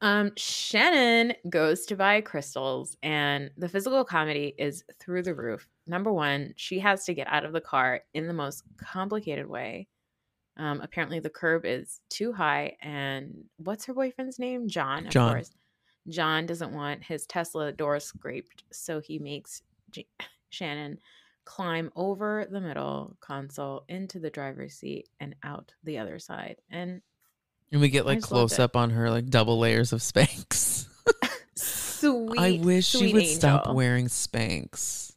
Um, Shannon goes to buy crystals, and the physical comedy is through the roof. Number one, she has to get out of the car in the most complicated way. Um, apparently, the curb is too high, and what's her boyfriend's name? John. Of John. course. John doesn't want his Tesla door scraped, so he makes J- Shannon climb over the middle console into the driver's seat and out the other side. And And we get like close up on her like double layers of Spanx. sweet. I wish she sweet would stop wearing Spanx.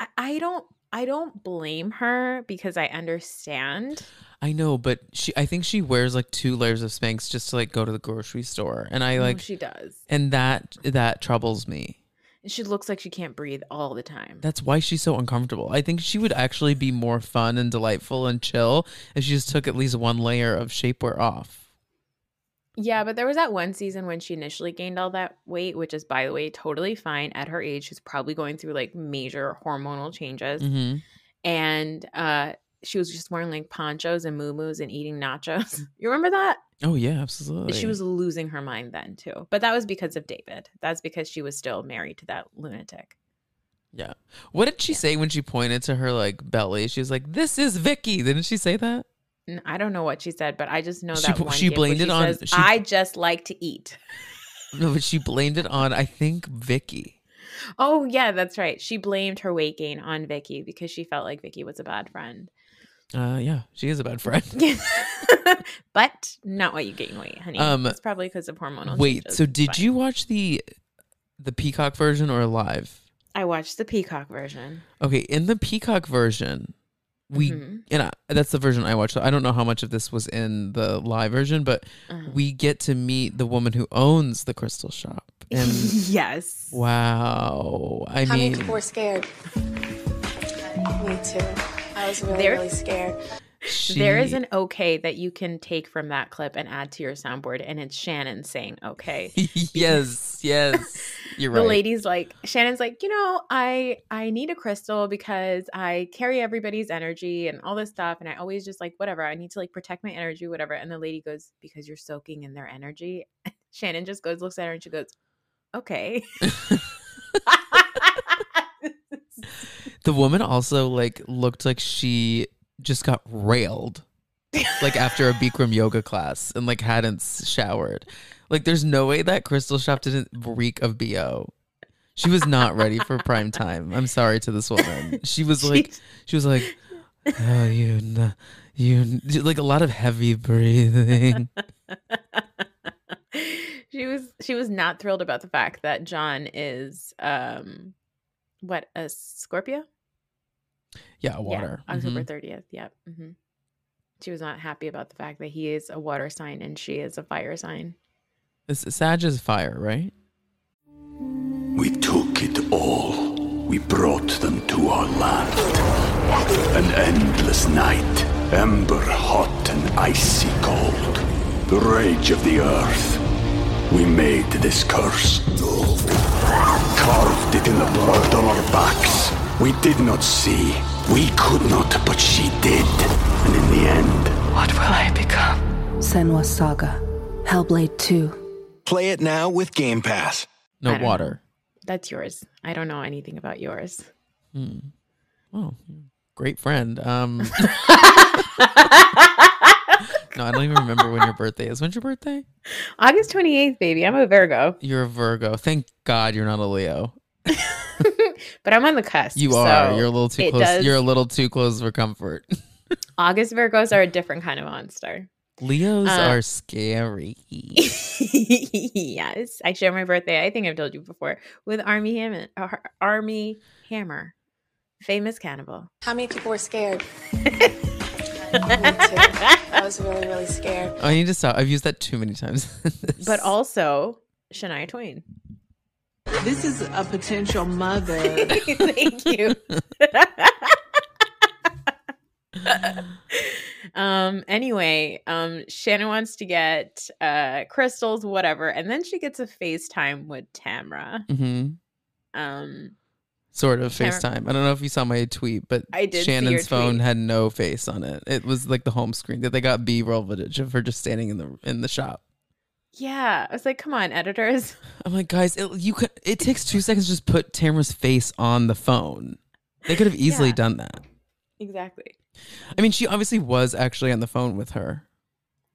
I, I don't. I don't blame her because I understand. I know, but she I think she wears like two layers of Spanx just to like go to the grocery store. And I No, like she does. and that that troubles me. She looks like she can't breathe all the time. That's why she's so uncomfortable. I think she would actually be more fun and delightful and chill if she just took at least one layer of shapewear off. Yeah, but there was that one season when she initially gained all that weight, which is, by the way, totally fine at her age. She's probably going through like major hormonal changes. hmm And uh, she was just wearing like ponchos and moo and eating nachos. You remember that? Oh yeah, absolutely. She was losing her mind then too. But that was because of David. That's because she was still married to that lunatic. Yeah. What did she say when she pointed to her like belly? She was like, "This is Vicki." Didn't she say that? I don't know what she said, but I just know that po- one she blamed it on- says, she- I just like to eat. No, but she blamed it on I think Vicki. Oh yeah, that's right. She blamed her weight gain on Vicki because she felt like Vicki was a bad friend. Uh, yeah, she is a bad friend. but not what you gain weight, honey. Um, it's probably because of hormonal. Wait, changes. so did fine. you watch the the Peacock version or live? I watched the Peacock version. Okay, in the Peacock version, we Mhm. and I, that's the version I watched. So I don't know how much of this was in the live version, but Uh-huh. we get to meet the woman who owns the crystal shop. And yes. wow, I How many mean, people were scared? Me too. I was really, There- really scared. There is an okay that you can take from that clip and add to your soundboard, and it's Shannon saying okay. yes, yes, you're right. the lady's like shannon's like you know i i need a crystal because i carry everybody's energy and all this stuff and i always just like whatever i need to like protect my energy whatever and the lady goes because you're soaking in their energy shannon just goes looks at her and she goes okay The woman also like looked like she just got railed, like after a Bikram yoga class and like hadn't showered. Like, there's no way that crystal shop didn't reek of bo. She was not ready for prime time. I'm sorry to this woman. She was like, she was like, oh, you, n- you, n-" like a lot of heavy breathing. she was she was not thrilled about the fact that john is um what a scorpio Yeah, water. Yeah, October Mhm. 30th. Yep. hmm She was not happy about the fact that he is a water sign and she is a fire sign. This Sag is fire, right? We took it all. We brought them to our land. An endless night, ember hot and icy cold. The rage of the earth. We made this curse. Carved it in the blood on our backs. We did not see. We could not, but she did. And in the end, What will I become? Senua's Saga. Hellblade 2. Play it now with Game Pass. No don't know. water. That's yours. I don't know anything about yours. Hmm. Oh, great friend. Um, no, I don't even remember when your birthday is. When's your birthday? August 28th, baby. I'm a Virgo, You're a Virgo. Thank God you're not a Leo. but I'm on the cusp. You are. so You're a little too close. does- You're a little too close for comfort. August Virgos are a different kind of monster. Leos Uh, are scary. yes, I share my birthday. I think I've told you before with Armie Hammer. Ar- Armie Hammer, famous cannibal. How many people were scared? Me too. I was really, really scared. I need to stop. I've used that too many times. But also Shania Twain. This is a potential mother. Thank you. um anyway um shannon wants to get uh crystals whatever and then she gets a facetime with tamra hmm um Sort of Tamra- FaceTime. I don't know if you saw my tweet, but I did Shannon's phone had no face on it. It was like the home screen that they got B roll footage of her just standing in the in the shop. Yeah i was like come on editors I'm like, guys, it, you could. It takes two seconds to just put Tamra's face on the phone. They could have easily Yeah. done that. exactly I mean, she obviously was actually on the phone with her,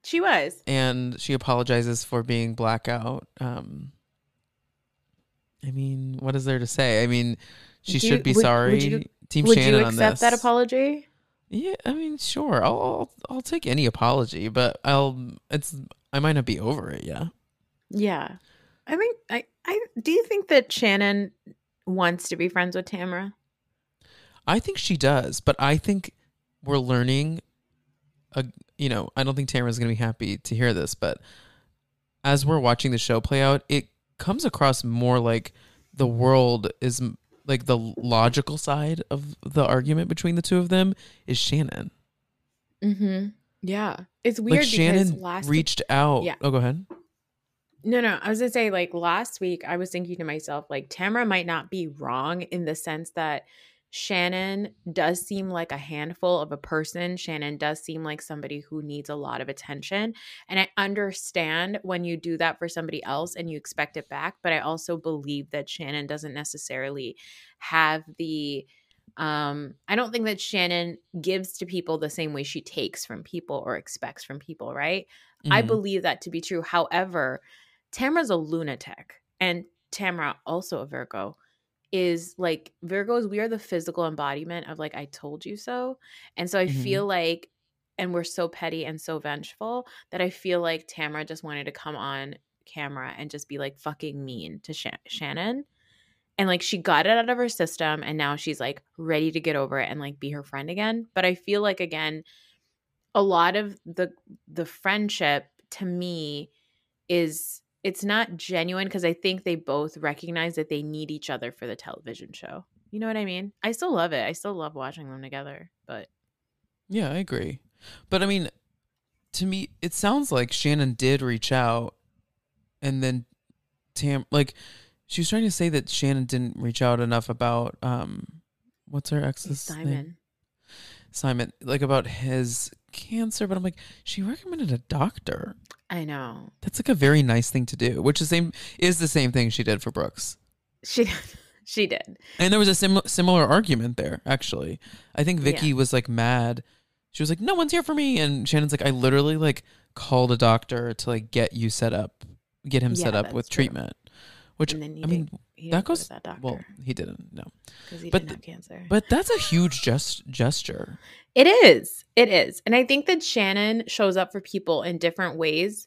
she was and she apologizes for being blackout. Um, I mean, what is there to say? I mean, she Do you- should be would- would sorry. you- Team would Shannon you on accept that apology Yeah, I mean, sure. I'll, I'll I'll take any apology, but I'll it's I might not be over it. Yeah. yeah i think i i do you think that shannon wants to be friends with tamra I think she does, but I think we're learning. A, you know, I don't think Tamra's going to be happy to hear this, but as we're watching the show play out, it comes across more like the world is like the logical side of the argument between the two of them is Shannon. mm-hmm yeah it's weird like because Shannon last reached out. Yeah. Oh, go ahead. No, no. I was gonna say, like last week, I was thinking to myself, like Tamra might not be wrong in the sense that Shannon does seem like a handful of a person. Shannon does seem like somebody who needs a lot of attention. And I understand when you do that for somebody else and you expect it back, but I also believe that Shannon doesn't necessarily have the um I don't think that Shannon gives to people the same way she takes from people or expects from people, right? I Mhm. believe that to be true. However, Tamra's a lunatic, and Tamra, also a Virgo, is like Virgos, we are the physical embodiment of like, I told you so. And so I Mhm. feel like, and we're so petty and so vengeful that I feel like Tamra just wanted to come on camera and just be like fucking mean to Sha- Shannon. And like she got it out of her system and now she's like ready to get over it and like be her friend again. But I feel like again, a lot of the the friendship to me is it's not genuine because I think they both recognize that they need each other for the television show. You know what I mean? I still love it. I still love watching them together. But Yeah, I agree. But I mean, to me, it sounds like Shannon did reach out, and then Tam, like, she was trying to say that Shannon didn't reach out enough about um, what's her ex's name? Simon, Simon, like about his cancer. But I'm like, she recommended a doctor. I know That's like a very nice thing to do, which is same is the same thing she did for Brooks. she she did. And there was a sim- similar argument there, actually. I think Vicki Yeah. was like mad. She was like, "No one's here for me," and Shannon's like, "I literally like called a doctor to like get you set up, get him set up with true. treatment." Which And then he I mean, he that didn't go to goes. that doctor. well, he didn't. No, because he but didn't have cancer. but that's a huge gest- gesture. It is. It is. And I think that Shannon shows up for people in different ways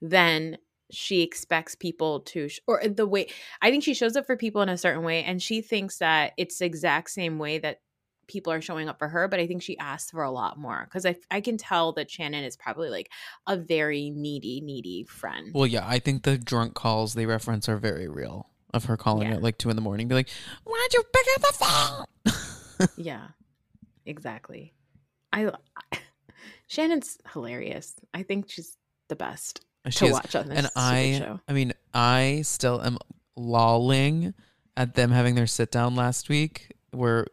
than she expects people to sh- or the way I think she shows up for people in a certain way and she thinks that it's the exact same way that people are showing up for her, but I think she asks for a lot more cuz I I can tell that Shannon is probably like a very needy needy friend. Well, yeah, I think the drunk calls they reference are very real. Of her calling Yeah. at like two in the morning, be like, "Why don't you pick up the phone?" yeah. Exactly. I Shannon's hilarious. I think she's the best uh, She to is- watch on this and I, show. I mean, I still am lolling at them having their sit down last week, where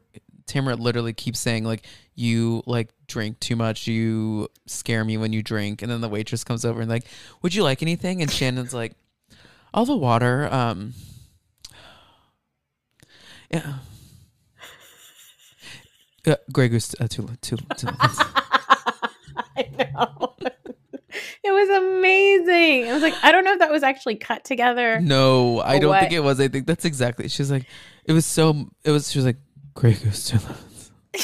Tamra literally keeps saying like you like drink too much, you scare me when you drink, and then the waitress comes over and like, would you like anything? And Shannon's like, all the water. Um, yeah. Uh, Grey Goose uh, too too too. I know. it was amazing. I was like, I don't know if that was actually cut together. No, I don't what? think it was. I think that's exactly. She's like, it was so. It was. She was like, Grey Goose too. it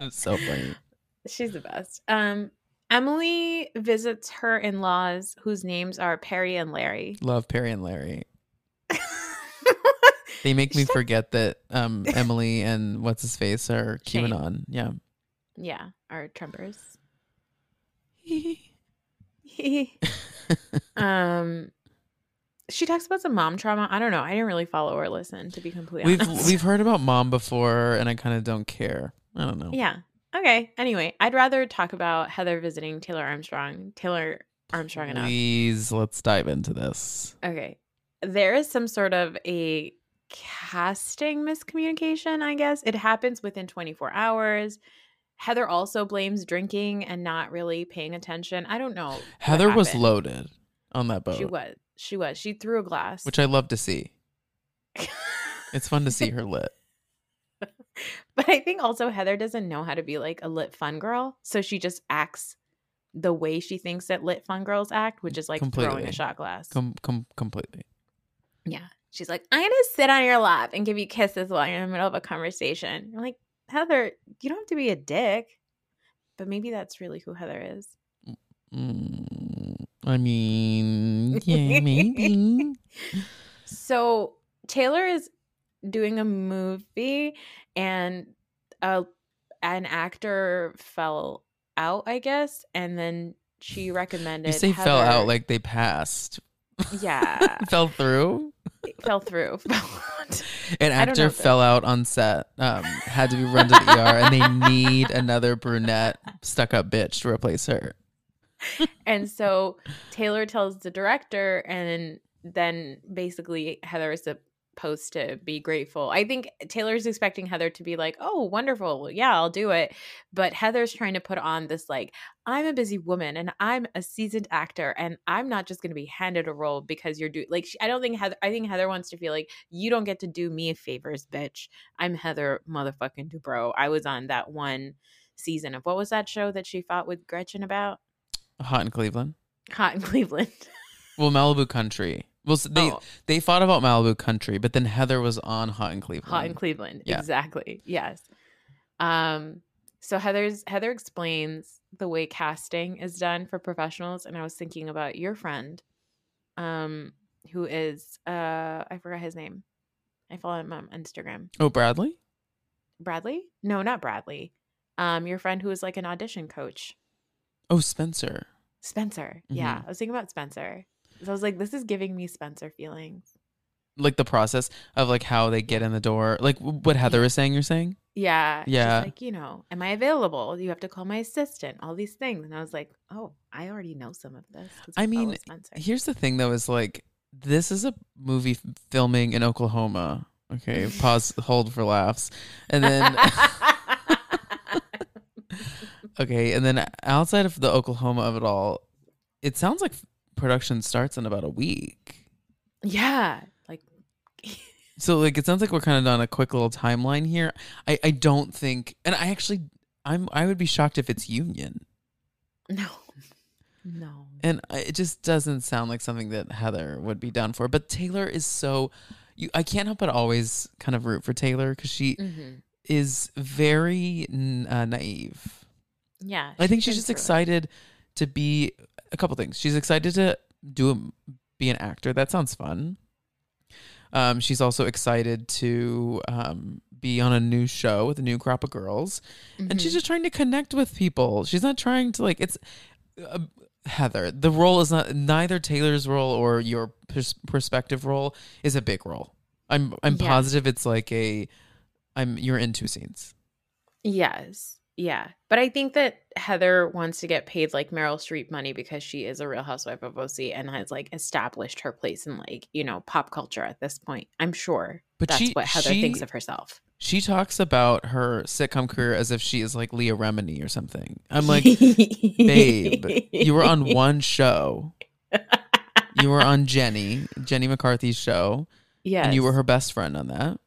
was so funny. She's the best. Um, Emily visits her in-laws, whose names are Perry and Larry. Love Perry and Larry. They make me forget that um, Emily and what's his face are Shane. QAnon. Yeah. Yeah, are Trumpers. um, she talks about some mom trauma. I don't know. I didn't really follow or listen, to be completely We've honest. we've heard about mom before, and I kind of don't care. I don't know. Yeah. Okay. Anyway, I'd rather talk about Heather visiting Taylor Armstrong. Taylor Armstrong enough. Please, let's dive into this. Okay. There is some sort of a casting miscommunication, I guess. It happens within 24 hours. Heather also blames drinking and not really paying attention. I don't know. Heather was loaded on that boat, She was. She was. She threw a glass. which I love to see. It's fun to see her lit. But I think also Heather doesn't know how to be like a lit fun girl. So she just acts the way she thinks that lit fun girls act, which is like throwing Completely. a shot glass. Com- com- completely. yeah. She's like, I'm gonna sit on your lap and give you kisses while you're in the middle of a conversation. I'm like, Heather, you don't have to be a dick. But maybe that's really who Heather is. Mm, I mean, yeah, maybe. So Taylor is doing a movie and a an actor fell out, I guess, and then she recommended You say fell out like they passed. Yeah. fell through. fell through. An I don't know actor fell out on set, um, had to be run to the ER, and they need another brunette stuck up bitch to replace her. and so Taylor tells the director, and then basically Heather is supposed to be grateful. I think Taylor's expecting Heather to be like, "Oh, wonderful, yeah, I'll do it," but Heather's trying to put on this like, "I'm a busy woman and I'm a seasoned actor, and I'm not just going to be handed a role because you're doing like." She, I don't think Heather. I think Heather wants to feel like you don't get to do me favors, bitch. I'm Heather motherfucking Dubrow. I was on that one season of what was that show that she fought with Gretchen about? Hot in Cleveland. Hot in Cleveland. Well, Malibu Country. Well, s- they Oh. they fought about Malibu Country, but then Heather was on Hot in Cleveland. Hot in Cleveland. Yeah. Exactly. Yes. Um so Heather's Heather explains the way casting is done for professionals and I was thinking about your friend um who is uh I forgot his name. I follow him on Instagram. Oh, Bradley. Bradley? No, not Bradley. Um your friend who is like an audition coach. Oh, Spencer. Spencer. Yeah, Mhm. I was thinking about Spencer. So I was like this is giving me Spencer feelings. Like the process of like how they get in the door, like what Heather was saying. You're saying. Yeah. Yeah. like, you know, am I available? You have to call my assistant, all these things. And I was like, oh, I already know some of this. I I mean, Spencer. here's the thing though: is like this is a movie filming in Oklahoma. Okay, pause, hold for laughs, and then okay, and then outside of the Oklahoma of it all, it sounds like production starts in about a week. yeah. Like, So like it sounds like we're kind of on a quick little timeline here. I I don't think, and I actually I'm I would be shocked if it's union. no. No. And I- it just doesn't sound like something that Heather would be down for. But Taylor is so, you, I can't help but always kind of root for Taylor because she Mhm. is very uh, naive. Yeah. I think she's just excited to be a couple things. She's excited to do a, be an actor. That sounds fun. Um, she's also excited to um, be on a new show with a new crop of girls, and she's Mhm. just trying to connect with people. She's not trying to like it's uh, Heather. The role is not neither Taylor's role or your pers- perspective role is a big role. I'm I'm Yeah. positive it's like a I'm you're in two scenes. Yes. Yeah. But I think that Heather wants to get paid like Meryl Streep money because she is a real housewife of OC and has like established her place in like, you know, pop culture at this point. I'm sure But that's she- what Heather she- thinks of herself. She talks about her sitcom career as if she is like Leah Remini or something. I'm like, babe, you were on one show. You were on Jenny, Jenny McCarthy's show. Yes. And you were her best friend on that.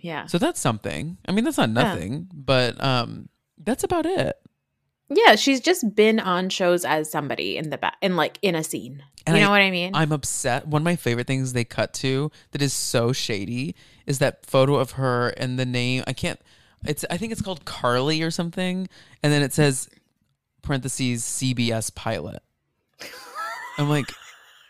Yeah. So that's something. I mean, that's not Yeah. nothing, but um that's about it. Yeah, she's just been on shows as somebody in the back, in like in a scene. And you know what I mean? I'm upset. One of my favorite things they cut to that is so shady is that photo of her and the name. I can't. It's. I think it's called Carly or something, and then it says parentheses CBS pilot. I'm like,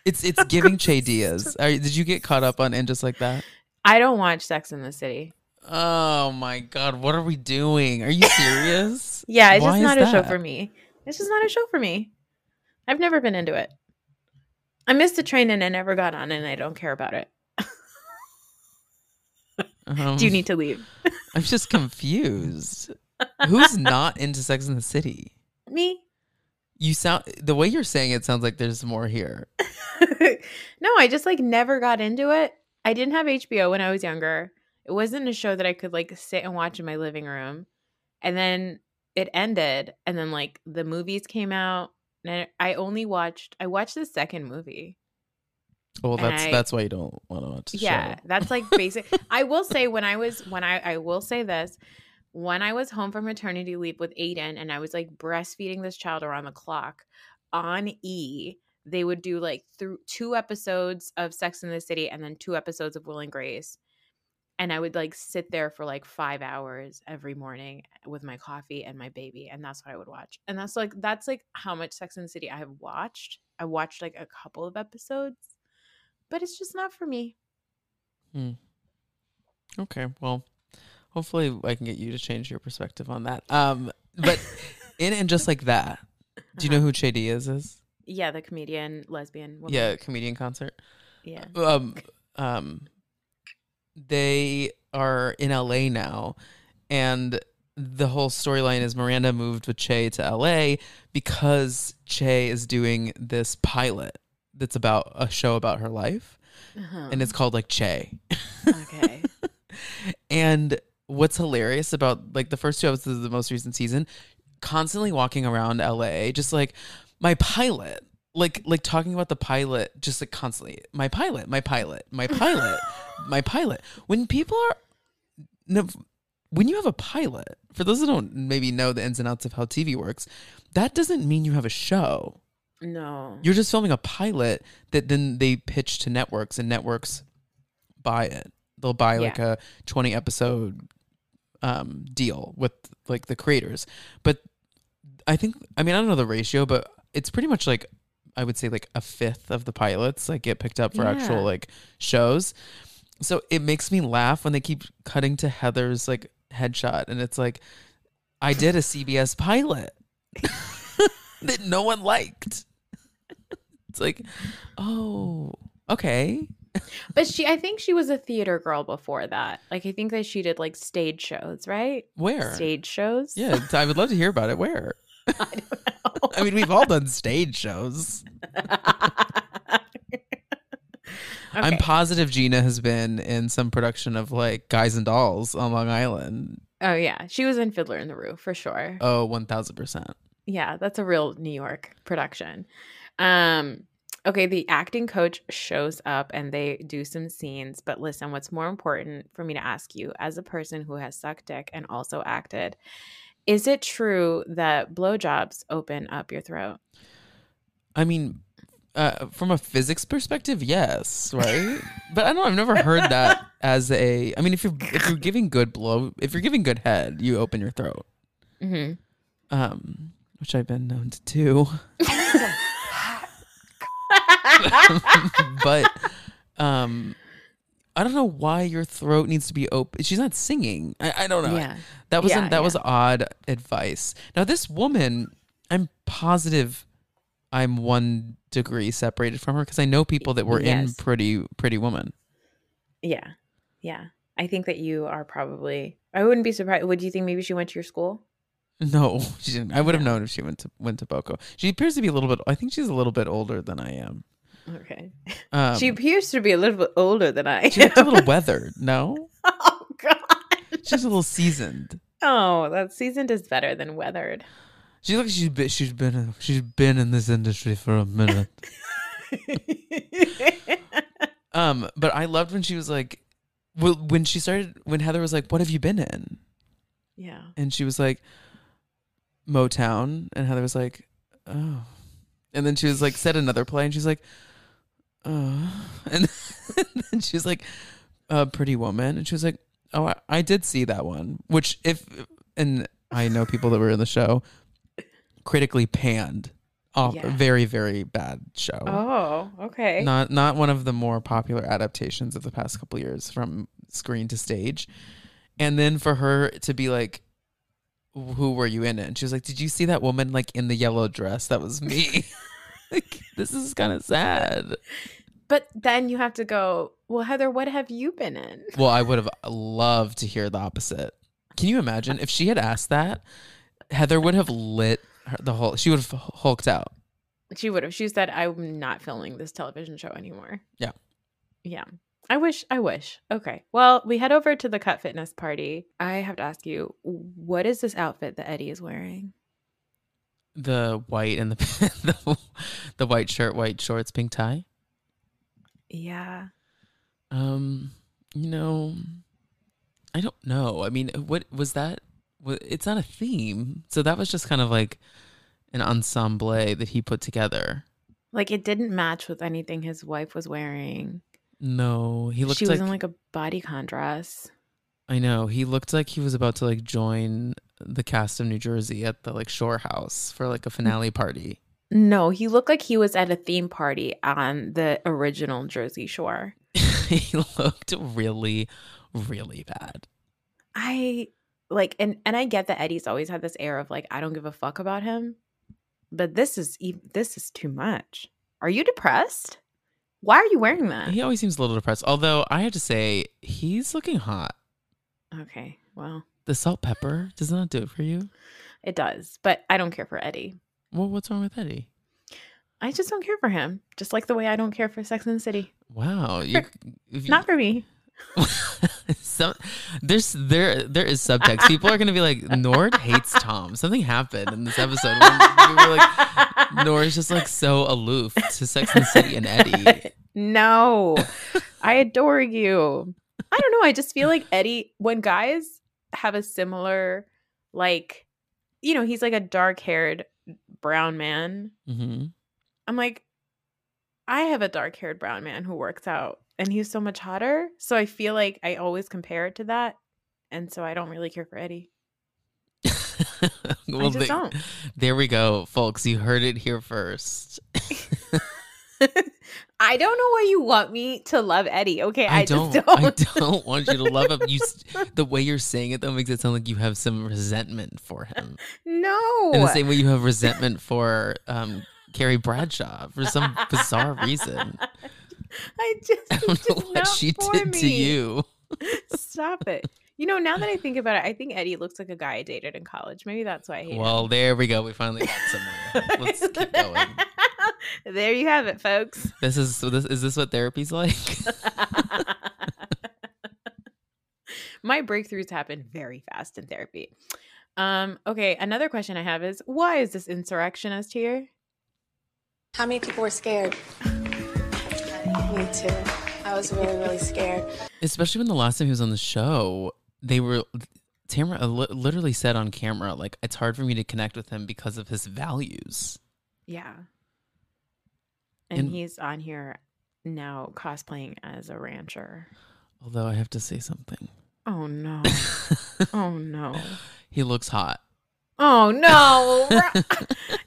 it's it's giving Che Diaz. Are, did you get caught up on and just like that? I don't watch Sex in the City. Oh my god, what are we doing? Are you serious? Yeah, it's Why just not a show for me. It's just not a show for me. I've never been into it. I missed the train and I never got on, and I don't care about it. Um, Do you need to leave? I'm just confused. Who's not into Sex in the City? Me? You sound the way you're saying it sounds like there's more here. no, I just like never got into it. I didn't have HBO when I was younger. It wasn't a show that I could like sit and watch in my living room. And then it ended, and then like the movies came out, and I only watched. I watched the second movie. Well, that's I- that's why you don't want to watch the yeah show. that's like basic i will say when i was when i i will say this when i was home from maternity leave with aiden and i was like breastfeeding this child around the clock on e they would do like through two episodes of sex in the city and then two episodes of will and grace and i would like sit there for like five hours every morning with my coffee and my baby and that's what i would watch and that's like that's like how much sex in the city i have watched i watched like a couple of episodes but it's just not for me Hmm. Okay, well, hopefully I can get you to change your perspective on that. Um, but in and just like that, do you know who Che Diaz is? Yeah, the comedian, lesbian woman. Yeah, comedian concert. Yeah. Um, um, they are in LA now, and the whole storyline is Miranda moved with Che to LA because Che is doing this pilot that's about a show about her life, Uh-huh. and it's called like Che. Okay. And what's hilarious about like the first two episodes of the most recent season, constantly walking around LA, just like my pilot, like like talking about the pilot, just like constantly, my pilot, my pilot, my pilot, my pilot. When people are, no, when you have a pilot, for those that don't maybe know the ins and outs of how TV works, that doesn't mean you have a show. no. You're just filming a pilot that then they pitch to networks and networks buy it. They'll buy like Yeah. a 20 episode um, deal with like the creators. But I think, I mean, I don't know the ratio, but it's pretty much like, I would say like a fifth of the pilots like get picked up for Yeah. actual like shows. So it makes me laugh when they keep cutting to Heather's like headshot and it's like, I did a CBS pilot that no one liked. It's like, oh, okay. But she, I think she was a theater girl before that. Like, I think that she did like stage shows, right? Where? Stage shows? Yeah, I would love to hear about it. Where? I mean, we've all done stage shows. I'm positive Gina has been in some production of like Guys and Dolls on Long Island. Oh, yeah. She was in Fiddler in the Roof for sure. Oh, 1000%. Yeah, that's a real New York production. Um, okay, the acting coach shows up and they do some scenes. But listen, what's more important for me to ask you, as a person who has sucked dick and also acted, is it true that blowjobs open up your throat? I mean, uh, from a physics perspective, yes, right? but I don't. I've never heard that as a. I mean, if you're if you're giving good blow, if you're giving good head, you open your throat. Mm-hmm. Um, which I've been known to do. but um I don't know why your throat needs to be open. She's not singing. I, I don't know. Yeah. That was Yeah, that was odd advice. Now this woman, I'm positive I'm one degree separated from her because I know people that were in Pretty Pretty Woman. Yeah. Yeah. I think that you are probably, I wouldn't be surprised. Would you think maybe she went to your school? No, she didn't. I would have known if she went to went to Boco. She appears to be a little bit. I think she's a little bit older than I am. Okay. Um, she appears to be a little bit older than I she looked a little weathered. No, oh, God. She's a little seasoned. Oh, that seasoned is better than weathered. She's like she's been she's been she's been in this industry for a minute. um, but I loved when she was like, well, when she started when Heather was like, "What have you been in?" Yeah. and she was like, "Motown," and Heather was like, "Oh," and then she was like, said another play, and she's like, "Oh," and then she was like, "A Pretty Woman," and she was like, "Oh, I, I did see that one," which if and I know people that were in the show critically panned. Oh, Yeah. very very bad show. Oh, okay. Not not one of the more popular adaptations of the past couple years from screen to stage. And then for her to be like, "Who were you in it?" And she was like, "Did you see that woman like in the yellow dress? That was me." like this is kind of sad. But then you have to go, well, Heather, what have you been in? Well, I would have loved to hear the opposite. Can you imagine uh, if she had asked that? Heather would have lit her, the whole. She would have hulked out. She would have. She said, I'm not filming this television show anymore. Yeah. Yeah. I wish, I wish. Okay. Well, we head over to the cut fitness party. I have to ask you, what is this outfit that Eddie is wearing? The white and the the, the white shirt, white shorts, pink tie. Yeah. Um, you know, I don't know. I mean, what was that? It's not a theme, so that was just kind of like an ensemble that he put together. Like it didn't match with anything his wife was wearing. No, he looked she like, was in like a bodycon dress. I know he looked like he was about to like join the cast of New Jersey at the like Shore House for like a finale party. No, he looked like he was at a theme party on the original Jersey Shore. he looked really, really bad. I like and and I get that Eddie's always had this air of like I don't give a fuck about him, but this is this is too much. Are you depressed? Why are you wearing that? He always seems a little depressed. Although I have to say, he's looking hot. Okay, well, The salt pepper does not do it for you. it does, but I don't care for Eddie. Well, what's wrong with Eddie? I just don't care for him. Just like the way I don't care for Sex and the City. Wow, you, Not for me. some there's there there is subtext. People are gonna be like, Nord hates Tom. Something happened in this episode. We were like, Nord's just like so aloof to Sex and the City and Eddie. No, I adore you. I don't know. I just feel like Eddie, when guys have a similar, like, you know, he's like a dark haired brown man. hmm I'm like, I have a dark haired brown man who works out and he's so much hotter. So I feel like I always compare it to that. And so I don't really care for Eddie. well, just they- don't. there we go, folks. You heard it here first. I don't know why you want me to love Eddie. Okay. I, I don't. just I don't. don't want you to love him. You, the way you're saying it though makes it sound like you have some resentment for him. no. In the same way you have resentment for um, Carrie Bradshaw for some bizarre reason. I just, I it's don't know just what she for did to you. Stop it. You know, now that I think about it, I think Eddie looks like a guy I dated in college. Maybe that's why I hate him. Well, there we go. We finally got somewhere. Let's keep going. there you have it, folks. This is so. This is this what therapy's like? My breakthroughs happen very fast in therapy. Um, okay, another question I have is why is this insurrectionist here? How many people were scared? Me too. I was really, really scared. Especially when the last time he was on the show, they were. Tamra li- literally said on camera, like, it's hard for me to connect with him because of his values. Yeah. And, And- he's on here now cosplaying as a rancher. Although I have to say something. Oh no. oh no. He looks hot. Oh no.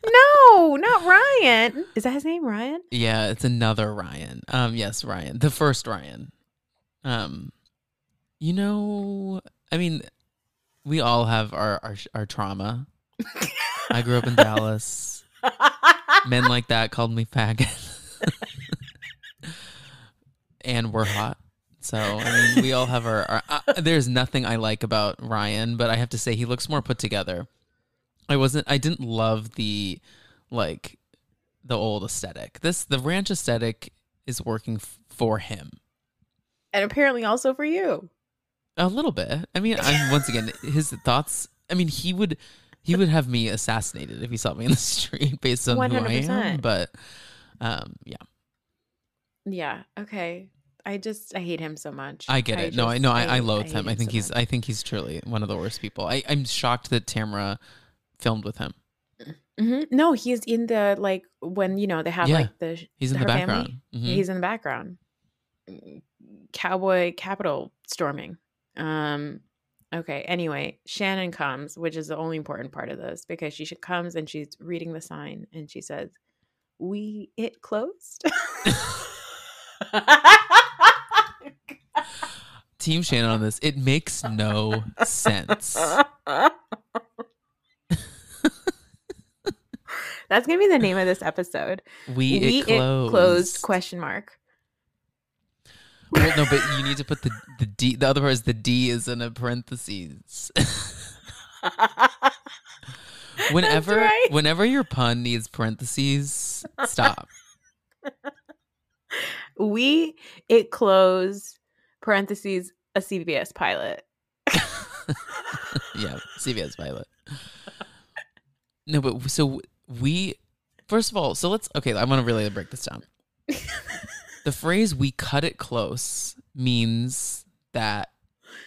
No, not Ryan. Is that his name, Ryan? Yeah, it's another Ryan. Um, yes, Ryan, the first Ryan. Um, you know, I mean, we all have our our, our trauma. I grew up in Dallas. Men like that called me faggot, and we're hot. So I mean, we all have our. our uh, there's nothing I like about Ryan, but I have to say he looks more put together. I wasn't. I didn't love the like the old aesthetic. This the ranch aesthetic is working f- for him. And apparently also for you. A little bit. I mean, I'm, once again, his thoughts. I mean, he would he would have me assassinated if he saw me in the street based on who I am. But um, yeah, Yeah. Okay. I just I hate him so much. I get it. no, I just- know. I, I loathe hate him. I think so he's. much. I think he's truly one of the worst people. I, I'm shocked that Tamra filmed with him. Mhm. No, he's in the like when you know they have Yeah, like the he's in the background. Mhm. He's in the background. Cowboy Capital storming. Um. Okay. Anyway, Shannon comes, which is the only important part of this because she comes and she's reading the sign and she says, "We it closed." Team Shannon on this. It makes no sense. That's gonna be the name of this episode. We, it closed. closed question mark. Well, no, but you need to put the the D. The other part is the D is in a parentheses. whenever, right. whenever your pun needs parentheses, stop. we it closed parentheses a CBS pilot. yeah, CBS pilot. No, but so we first of all, so let's okay, I want to really break this down. the phrase we cut it close means that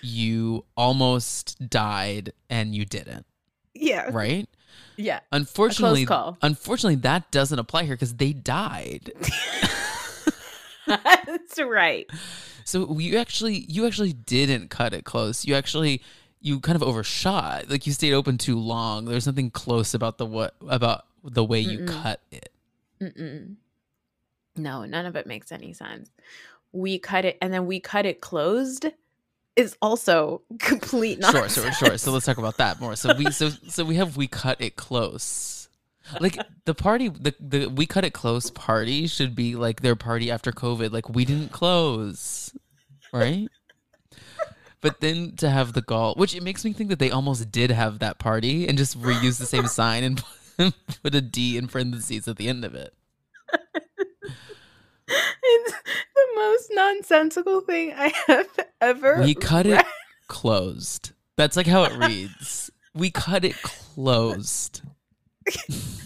you almost died and you didn't, Yeah. right? Yeah. Unfortunately, unfortunately that doesn't apply here because they died. That's right. So you actually you actually didn't cut it close. You actually you kind of overshot. Like you stayed open too long. There's nothing close about the what about the way you Mm-mm. cut it. Mm-mm. No, none of it makes any sense. We cut it and then we cut it closed is also complete Sure, nonsense. sure, sure. So let's talk about that more. So we so so we have we cut it close. Like the party the the we cut it close party should be like their party after COVID. Like we didn't close. Right? But then to have the gall, which it makes me think that they almost did have that party and just reuse the same sign and put a D in parentheses at the end of it. it's the most nonsensical thing I have ever We cut it closed. That's like how it reads. We cut it closed.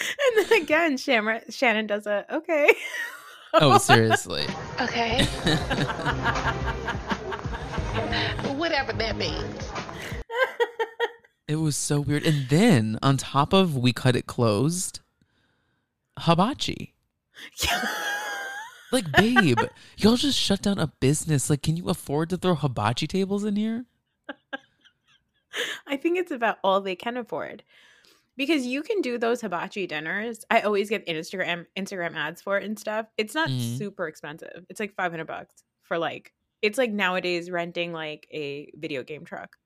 And then again, Shamra- Shannon does a okay. Oh, seriously. Okay. Whatever that means. It was so weird. And then on top of we cut it closed, hibachi. Like, babe, y'all just shut down a business. Like, can you afford to throw hibachi tables in here? I think it's about all they can afford. Because you can do those hibachi dinners. I always get Instagram Instagram ads for it and stuff. It's not Mhm. super expensive. It's like 500 bucks for like it's like nowadays renting like a video game truck.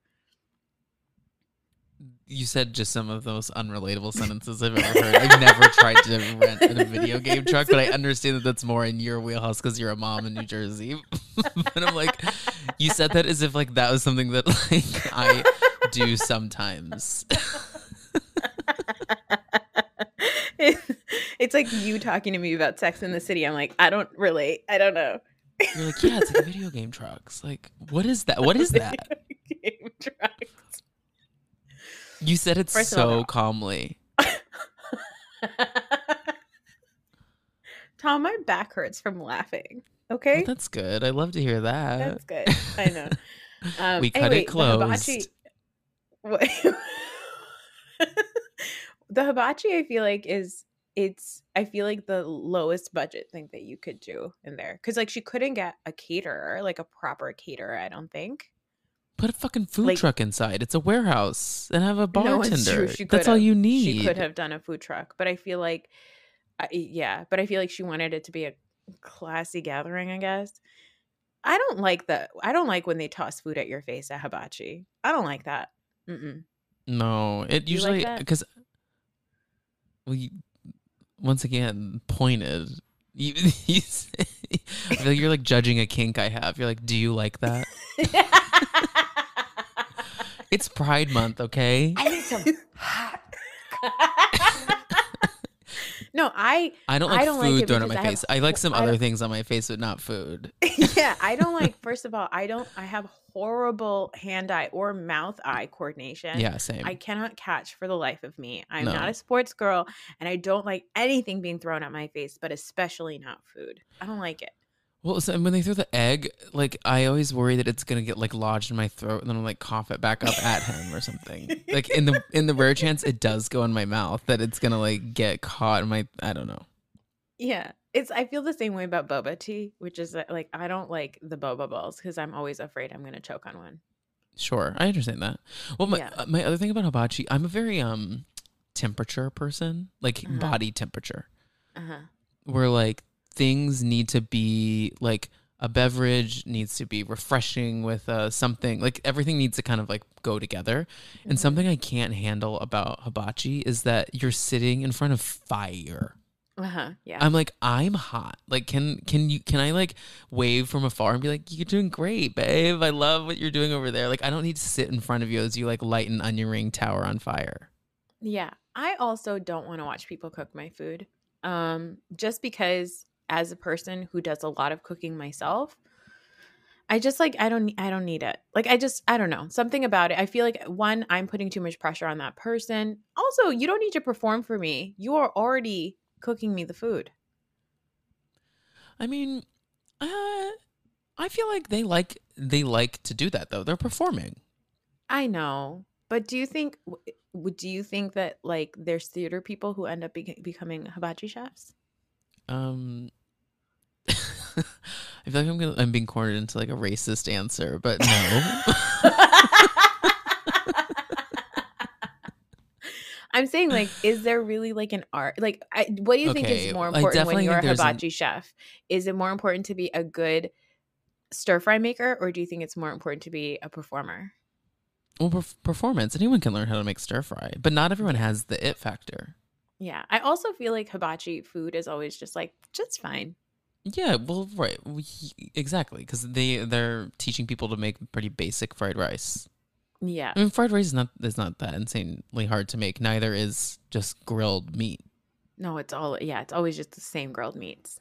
You said just some of the most unrelatable sentences I've ever heard. I've never tried to rent a video game truck, but I understand that that's more in your wheelhouse because you're a mom in New Jersey. but I'm like, you said that as if like that was something that like I do sometimes. it's like you talking to me about Sex in the City. I'm like, I don't relate. I don't know. You're like, yeah, it's like video game trucks. Like, what is that? What is that? game trucks. You said it First so calmly. Tom, my back hurts from laughing. Okay. Well, that's good. I love to hear that. That's good. I know. Um, We cut anyway, it closed. The hibachi, the hibachi, I feel like is it's. I feel like the lowest budget thing that you could do in there because like she couldn't get a caterer, like a proper caterer. I don't think. Put a fucking food Like- truck inside. It's a warehouse and have a No, bartender. true. That's all you need. She could have done a food truck, but I feel like, I, yeah, but I feel like she wanted it to be a classy gathering. I guess. I don't like the. I don't like when they toss food at your face at hibachi. I don't like that. Mm-mm. No, it You usually because we once again pointed. You, you I feel like you're like judging a kink I have. You're like, do you like that? it's Pride Month, okay? I need some hot. No, I I don't like I don't food like thrown at my I have- face. I like some I other things on my face, but not food. yeah, I don't like. First of all, I don't. I have horrible hand-eye or mouth-eye coordination. Yeah, same. I cannot catch for the life of me. I'm No. not a sports girl, and I don't like anything being thrown at my face, but especially not food. I don't like it. Well, so when they throw the egg, like I always worry that it's gonna get like lodged in my throat, and then I'm like cough it back up at him or something. Like in the in the rare chance it does go in my mouth, that it's gonna like get caught in my. I don't know. Yeah, it's. I feel the same way about boba tea, which is that, like I don't like the boba balls because I'm always afraid I'm gonna choke on one. Sure, I understand that. Well, my Yeah. uh, my other thing about hibachi, I'm a very um temperature person, like Uh-huh. body temperature, Uh huh. where like things need to be like a beverage needs to be refreshing with uh, something like everything needs to kind of like go together. Mm-hmm. And something I can't handle about hibachi is that you're sitting in front of fire. Uh huh. Yeah. I'm like, I'm hot. Like, can can you can I like wave from afar and be like, you're doing great, babe. I love what you're doing over there. Like, I don't need to sit in front of you as you like light an onion ring tower on fire. Yeah. I also don't want to watch people cook my food. Um, just because as a person who does a lot of cooking myself, I just like I don't I don't need it. Like I just I don't know. Something about it. I feel like one, I'm putting too much pressure on that person. Also, you don't need to perform for me. You are already cooking me the food. I mean, uh, I feel like they like they like to do that though. They're performing. I know. But do you think do you think that like there's theater people who end up be- becoming hibachi chefs? Um, I feel like I'm gonna I'm being cornered into like a racist answer, but no. I'm saying, like, is there really like an art? Like, I, what do you think is more important when you're a there's an- hibachi chef? Is it more important to be a good stir fry maker, or do you think it's more important to be a performer? well, perf- performance. Anyone can learn how to make stir fry, but not everyone has the it factor. Yeah, I also feel like hibachi food is always just like just fine. Yeah, well, right, we, exactly, because they they're teaching people to make pretty basic fried rice. Yeah, I mean, fried rice is not is not that insanely hard to make. Neither is just grilled meat. no, it's all yeah, it's always just the same grilled meats.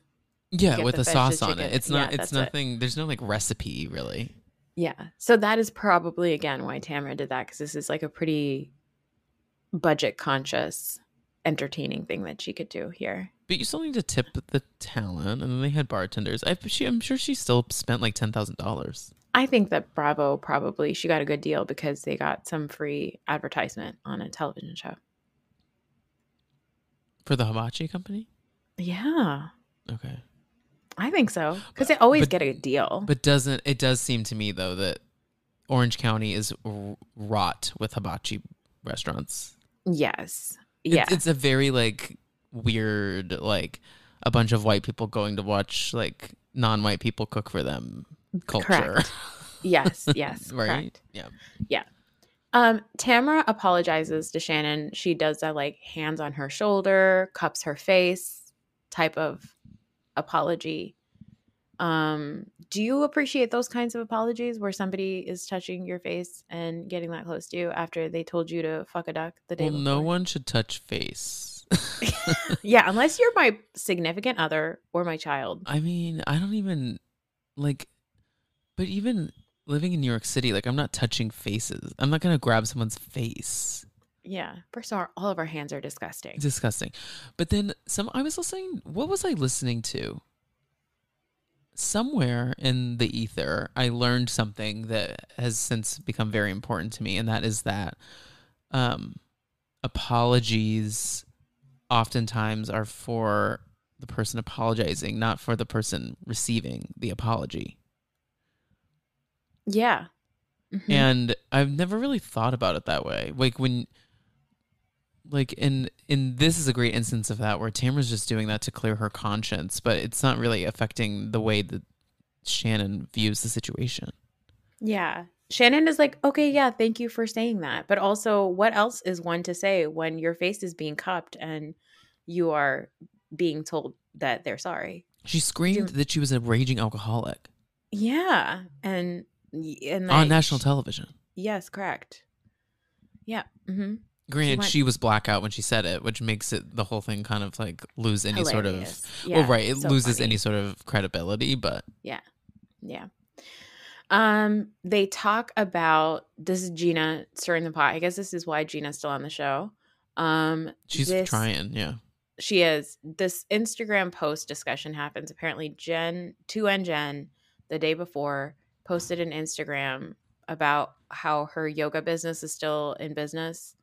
Yeah, with a sauce on it. It's not. Yeah, it's that's it. nothing. There's no like recipe really. Yeah, so that is probably again why Tamra did that because this is like a pretty budget conscious, entertaining thing that she could do here. But you still need to tip the talent, and then they had bartenders. I, she, I'm sure she still spent like ten thousand dollars. I think that Bravo probably she got a good deal because they got some free advertisement on a television show. for the hibachi company. Yeah, Okay, I think so because they always but- get a deal. but doesn't it does seem to me though that Orange County is r- wrought with hibachi restaurants. yes, yeah, it's a very like weird like a bunch of white people going to watch like non-white people cook for them culture. Correct. yes, yes, right? correct. Yeah. Yeah. Um, Tamra apologizes to Shannon. She does that like hands on her shoulder, cups her face type of apology. Um, do you appreciate those kinds of apologies where somebody is touching your face and getting that close to you after they told you to fuck a duck the day Well, before? no one should touch face. yeah, unless you're my significant other or my child. I mean, I don't even like, but even living in New York City, like I'm not touching faces. I'm not gonna grab someone's face. Yeah. First of all, all of our hands are disgusting. Disgusting. But then some. I was listening. What was I listening to? Somewhere in the ether, I learned something that has since become very important to me, and that is that um, apologies oftentimes are for the person apologizing, not for the person receiving the apology. Yeah. Mhm. and I've never really thought about it that way. Like when, like in in this is a great instance of that where Tamra's just doing that to clear her conscience, but it's not really affecting the way that Shannon views the situation. Yeah. Shannon is like, okay, yeah, thank you for saying that. But also, what else is one to say when your face is being cupped and you are being told that they're sorry? She screamed that she was a raging alcoholic Yeah. And and on that- national television. Yes, correct. Yeah. hmm Granted, she was blackout when she said it, which makes it the whole thing kind of like lose any Hilarious. sort of. Yeah, well, right, it so loses funny. any sort of credibility. But Yeah. Yeah. Um, they talk about this is Gina stirring the pot. I guess this is why Gina's still on the show. Um she's this- trying. Yeah, She is. This Instagram post discussion happens. Apparently, Jen, 2N Jen, the day before, posted an Instagram about how her yoga business is still in business.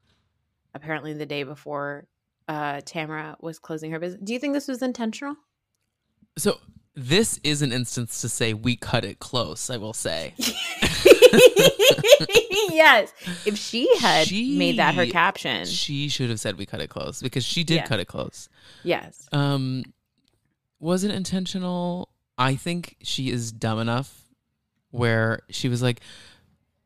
Apparently, the day before uh, Tamra was closing her business. Do you think this was intentional? So this is an instance to say we cut it close. I will say. yes. If she had made that her caption, She should have said we cut it close because she did cut it close. yes. Um, was it intentional? I think she is dumb enough where she was like,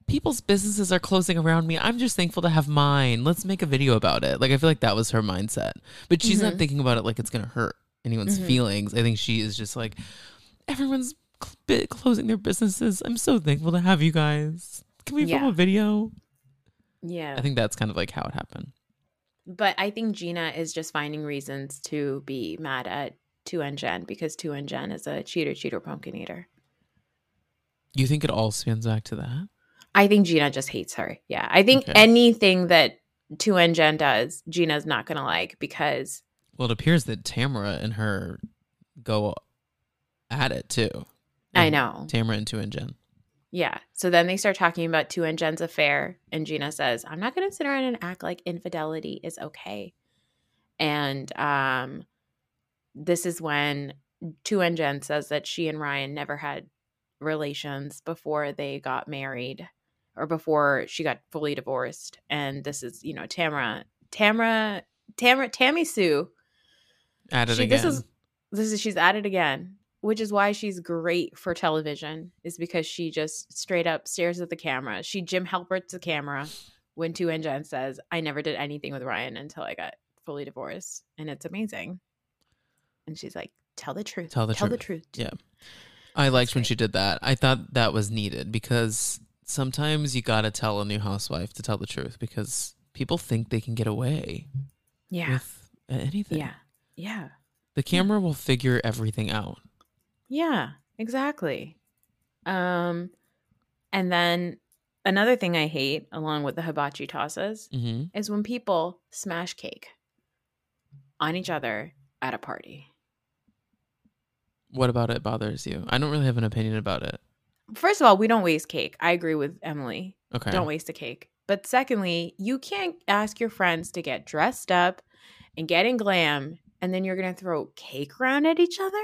"People's businesses are closing around me. I'm just thankful to have mine. Let's make a video about it." Like I feel like that was her mindset, but she's not Mhm. thinking about it like it's gonna hurt anyone's Mhm. feelings. I think she is just like, everyone's cl- closing their businesses. I'm so thankful to have you guys. Can we film a video? Yeah. I think that's kind of like how it happened. But I think Gina is just finding reasons to be mad at 2N Jen because 2N Jen is a cheater, cheater, pumpkin eater. You think it all spins back to that? I think Gina just hates her. Yeah. I think Okay. anything that 2N Jen does, Gina's not going to like because, Well, it appears that Tamra and her go at it too. I know. Tamra and Two and Jen. yeah. So then they start talking about 2N Jen's affair. And Gina says, I'm not going to sit around and act like infidelity is okay. And um, this is when 2N Jen says that she and Ryan never had relations before they got married or before she got fully divorced. And this is, you know, Tamra, Tamra, Tamra, Tammy Sue. At it she, again. This is this is she's at it again, which is why she's great for television. Is because she just straight up stares at the camera. She Jim Halpert's the camera when Two and Jen says, "I never did anything with Ryan until I got fully divorced," and it's amazing. And she's like, "Tell the truth. Tell the Tell truth. the truth." Yeah. I liked when she did that. I thought that was needed because sometimes you got to tell a new housewife to tell the truth because people think they can get away Yeah. with anything. Yeah. Yeah. The camera will figure everything out. Yeah, exactly. Um, and then another thing I hate, along with the hibachi tosses, Mm-hmm. is when people smash cake on each other at a party. What about it bothers you? I don't really have an opinion about it. First of all, we don't waste cake. I agree with Emily. Okay. Don't waste a cake. But secondly, you can't ask your friends to get dressed up and get in glam, and then you're going to throw cake around at each other?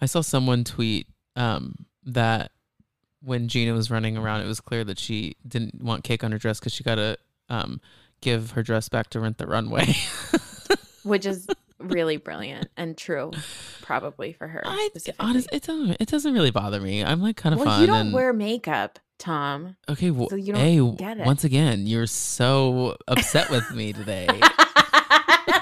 I saw someone tweet um, that when Gina was running around, it was clear that she didn't want cake on her dress because she got to um, give her dress back to Rent the Runway. Which is really brilliant and true, probably for her. I specifically. honest, it doesn't. It doesn't really bother me. I'm like kind of well, fun. you don't and, wear makeup, Tom. okay. Well, so you don't hey, get it. once again, you're so upset with me today.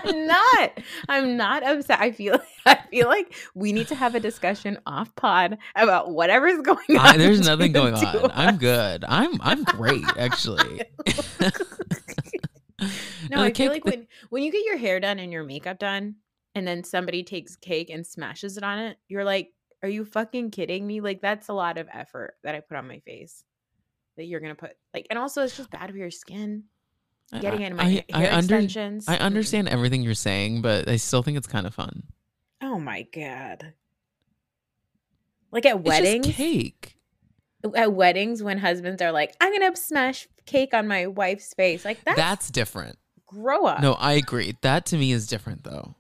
I'm not. I'm not upset. I feel. I feel like we need to have a discussion off pod about whatever's going on. I, there's nothing going on. of I'm good. I'm I'm great actually. No, I feel like the- when when you get your hair done and your makeup done, and then somebody takes cake and smashes it on it, you're like, "Are you fucking kidding me?" Like that's a lot of effort that I put on my face. That you're gonna put like, and also it's just bad for your skin. Getting I- into my I- hair I under- extensions. I understand everything you're saying, but I still think it's kind of fun. Oh my god! Like at It's weddings, just cake. At weddings when husbands are like, "I'm gonna smash cake on my wife's face," like that's, That's different. grow up. No, I agree. That to me is different though.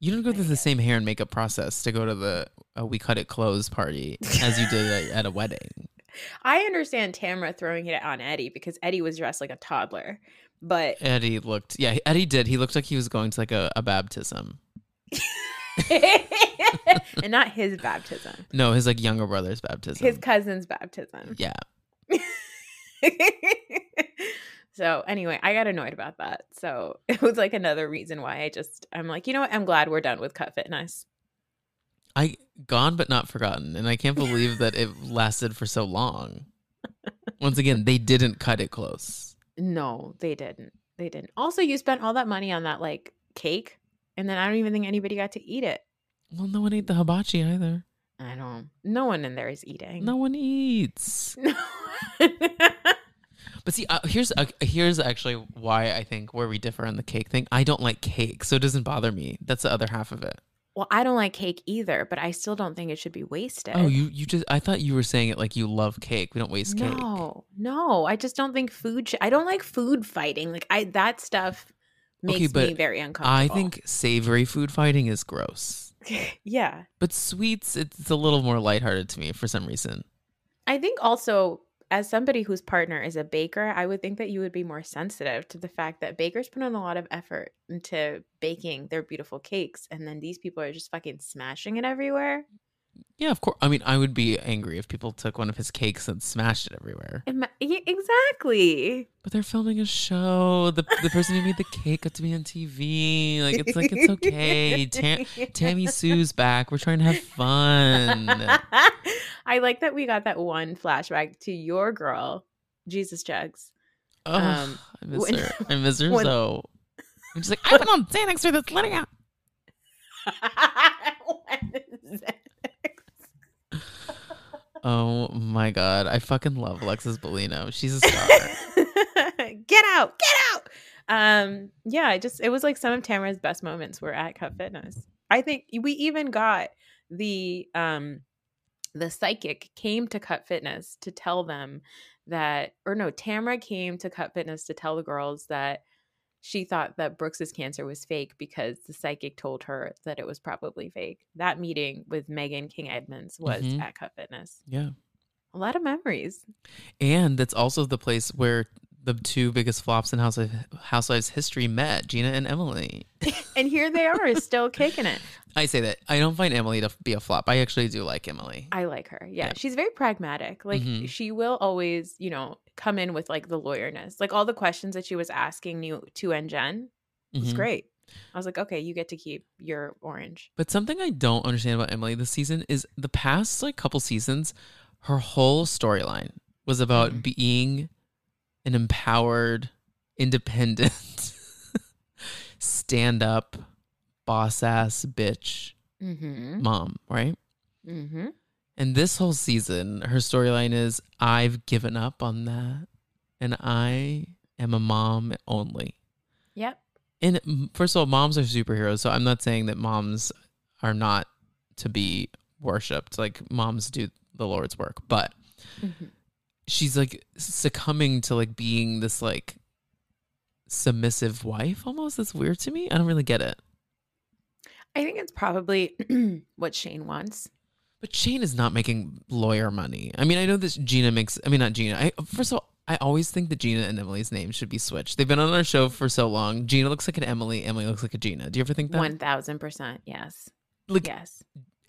You don't go through the same hair and makeup process to go to the uh, we cut it close party as you did at, at a wedding. I understand Tamra throwing it on Eddie because Eddie was dressed like a toddler, but Eddie looked, yeah, Eddie did. He looked like he was going to like a, a baptism. and not his baptism, No, his like younger brother's baptism. his cousin's baptism. yeah. so anyway, I got annoyed about that. So it was like another reason why I just I'm like, you know what? I'm glad we're done with cut fitness. I gone but not forgotten, and I can't believe that it lasted for so long. Once again, they didn't cut it close. No, they didn't. They didn't. Also, you spent all that money on that like cake, and then I don't even think anybody got to eat it. Well, no one ate the hibachi either. I don't. No one in there is eating. No one eats. No. but see, uh, here's uh, here's actually why I think where we differ on the cake thing. I don't like cake, so it doesn't bother me. That's the other half of it. Well, I don't like cake either, but I still don't think it should be wasted. Oh, you you just I thought you were saying it like you love cake. We don't waste cake. No, no, I just don't think food. Sh- I don't like food fighting. Like I that stuff makes okay, but me very uncomfortable. I think savory food fighting is gross. yeah, But sweets, it's a little more lighthearted to me for some reason. I think also as somebody whose partner is a baker, I would think that you would be more sensitive to the fact that bakers put in a lot of effort into baking their beautiful cakes, and then these people are just fucking smashing it everywhere. Yeah, of course. I mean, I would be angry if people took one of his cakes and smashed it everywhere. Ima- yeah, exactly. But they're filming a show. The the person who made the cake got to be on TV. Like it's like it's okay. Tam- Tammy Sue's back. We're trying to have fun. I like that we got that one flashback to your girl, Jesus Jugs. Oh, Um, I miss when- her. I miss her when- so. I'm just like I've been on Xanax for this. Let it out. Oh my god, I fucking love Alexis Bellino. She's a star. get out, get out. Um, yeah, I just it was like some of Tamra's best moments were at Cut Fitness. I think we even got the um the psychic came to Cut Fitness to tell them that or no, Tamra came to Cut Fitness to tell the girls that she thought that Brooks's cancer was fake because the psychic told her that it was probably fake. That meeting with Meghan King Edmonds was Mhm. at Cut Fitness. yeah. A lot of memories. And that's also the place where the two biggest flops in House of Housewives history met, Gina and Emily. And here they are still kicking it. I say that. I don't find Emily to be a flop. I actually do like Emily. I like her. Yeah, Yeah. she's very pragmatic. Like Mhm. she will always, you know, come in with like the lawyerness. Like all the questions that she was asking you to and Jen was Mhm. great. I was like, okay, you get to keep your orange. But something I don't understand about Emily this season is the past like couple seasons, her whole storyline was about Mm-hmm. being an empowered, independent, stand up, boss ass bitch Mm-hmm. mom, right? Mm-hmm. And this whole season, her storyline is I've given up on that and I am a mom only. Yep. And first of all, moms are superheroes. So I'm not saying that moms are not to be worshipped. Like moms do the Lord's work, but Mhm. She's like succumbing to like being this like submissive wife almost. That's weird to me. I don't really get it. I think it's probably what Shane wants. But Shane is not making lawyer money. I mean, I know this Gina makes. I mean, not Gina. I first of all, I always think that Gina and Emily's names should be switched. They've been on our show for so long. Gina looks like an Emily. Emily looks like a Gina. Do you ever think that? One thousand percent. Yes. Like yes.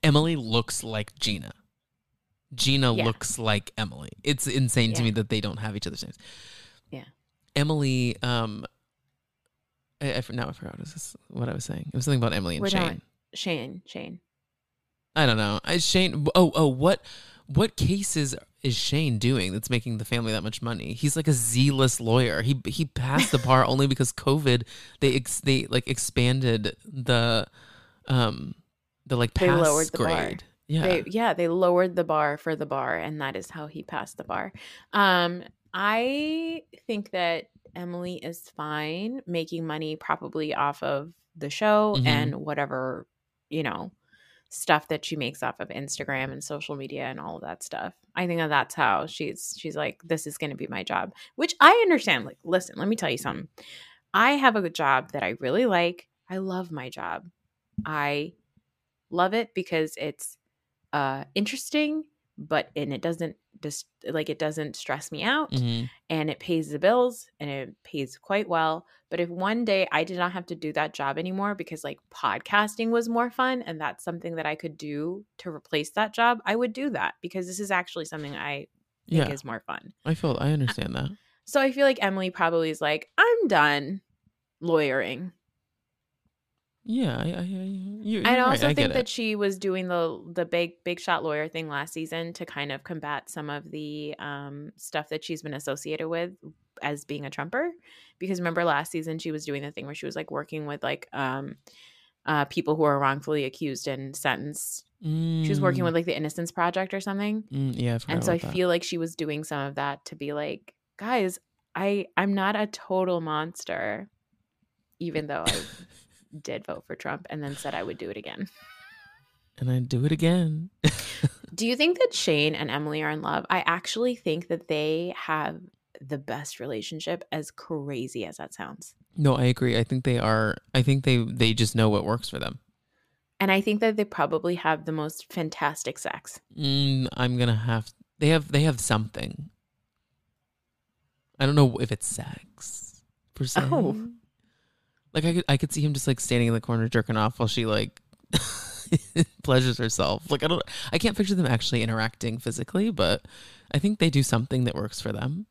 Emily looks like Gina. Gina Yeah. looks like Emily. It's insane to me that they don't have each other's names. Yeah. Emily. Um. I, I now I forgot what, is this, what I was saying. It was something about Emily and We're Shane. done. Shane. Shane. I don't know. I Shane. Oh, oh, what, what cases is Shane doing that's making the family that much money? He's like a zealous lawyer. He he passed the bar only because COVID. They ex, they like expanded the, um, the like pass lowered the bar. grade. Yeah. They, yeah, they lowered the bar for the bar, and that is how he passed the bar. Um, I think that Emily is fine making money probably off of the show Mhm. and whatever, you know, stuff that she makes off of Instagram and social media and all of that stuff. I think that that's how she's she's like this is going to be my job, which I understand. Like, listen, let me tell you something. I have a job that I really like. I love my job. I love it because it's uh interesting but and it doesn't just like it doesn't stress me out Mhm. and it pays the bills and it pays quite well but if one day i did not have to do that job anymore because like podcasting was more fun and that's something that i could do to replace that job i would do that because this is actually something i think Yeah. is more fun I feel. I understand that. so i feel like emily probably is like i'm done lawyering Yeah. I. I, I you, I you're right. also I think it. that she was doing the the big big shot lawyer thing last season to kind of combat some of the um, stuff that she's been associated with as being a Trumper because remember last season she was doing the thing where she was like working with like um uh people who are wrongfully accused and sentenced. She was working Mm, with like the Innocence Project or something. mm, yeah, and so I that. feel like she was doing some of that to be like, guys, I I'm not a total monster, even though I did vote for Trump and then said I would do it again. and I do it again. Do you think that Shane and Emily are in love? I actually think that they have the best relationship, as crazy as that sounds. no, I agree. I think they are. I think they they just know what works for them. And I think that they probably have the most fantastic sex. Mm, I'm gonna have. They have. They have something. I don't know if it's sex per se. Oh. Like I could. I could see him just like standing in the corner jerking off while she like pleasures herself. Like I don't. I can't picture them actually interacting physically, but I think they do something that works for them.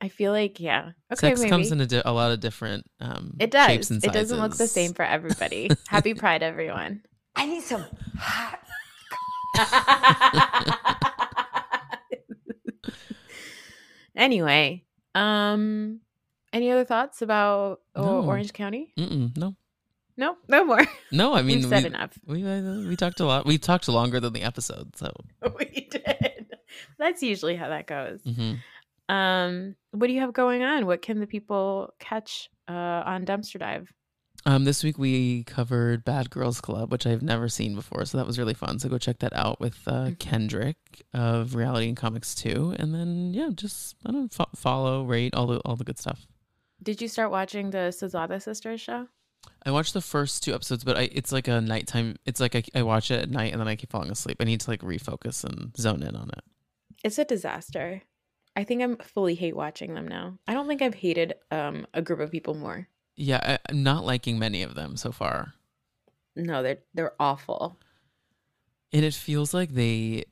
I feel like, yeah. Okay, Sex maybe. comes in a, di- a lot of different um, it does. shapes and It doesn't look the same for everybody. Happy Pride, everyone. I need some hot. anyway, um, any other thoughts about oh, No. Orange County? Mm-mm, no, No, no more. no. I mean, We've said we, enough. We uh, we talked a lot. We talked longer than the episode, so. we did. That's usually how that goes. mhm. Um, what do you have going on? What can the people catch uh, on Dumpster Dive? Um, this week we covered Bad Girls Club, which I've never seen before, so that was really fun. So go check that out with uh, Mm-hmm. Kendrick of Reality and Comics Two, and then yeah, just I don't know, fo- follow, rate, all the all the good stuff. Did you start watching the Sazada Sisters show? I watched the first two episodes, but I, it's like a nighttime. It's like I, I watch it at night and then I keep falling asleep. I need to like refocus and zone in on it. It's a disaster. I think I'm fully hate watching them now. I don't think I've hated um, a group of people more. Yeah, I, I'm not liking many of them so far. No, they're they're awful. And it feels like they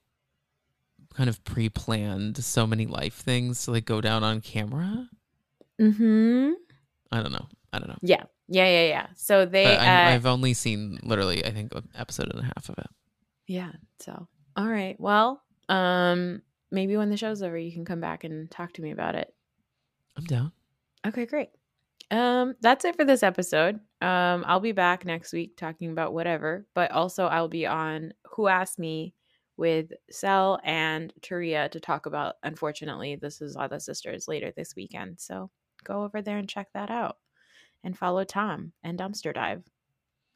kind of pre-planned so many life things to like go down on camera. Mm-hmm. I don't know. I don't know. Yeah. Yeah, yeah, yeah. So they uh, I've only seen literally, I think, an episode and a half of it. Yeah. So, all right. Well, um, maybe when the show's over, you can come back and talk to me about it. I'm down. Okay, great. Um, that's it for this episode. Um, I'll be back next week talking about whatever, but also I'll be on Who Asked Me with Sel and Taria to talk about. Unfortunately, this is Other Sisters later this weekend, so go over there and check that out, and follow Tom and Dumpster Dive.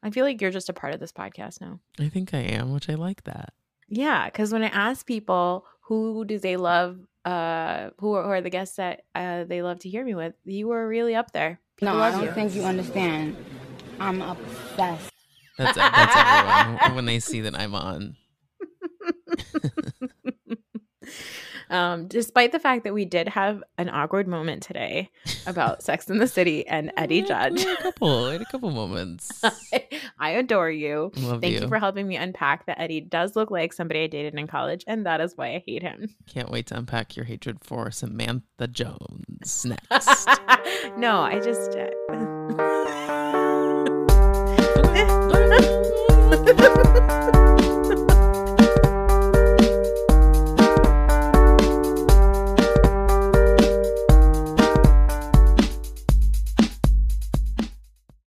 I feel like you're just a part of this podcast now. I think I am, which I like that. Yeah, because when I ask people who do they love, uh, who are, who are the guests that uh, they love to hear me with, you were really up there. People No, I don't you. think you understand. I'm obsessed. That's that's everyone when they see that I'm on. um, despite the fact that we did have an awkward moment today about Sex in the City and Eddie Judge. a couple, had a couple moments. I adore you. Love Thank you. you. for helping me unpack that Eddie does look like somebody I dated in college, and that is why I hate him. Can't wait to unpack your hatred for Samantha Jones next. no, I just. uh,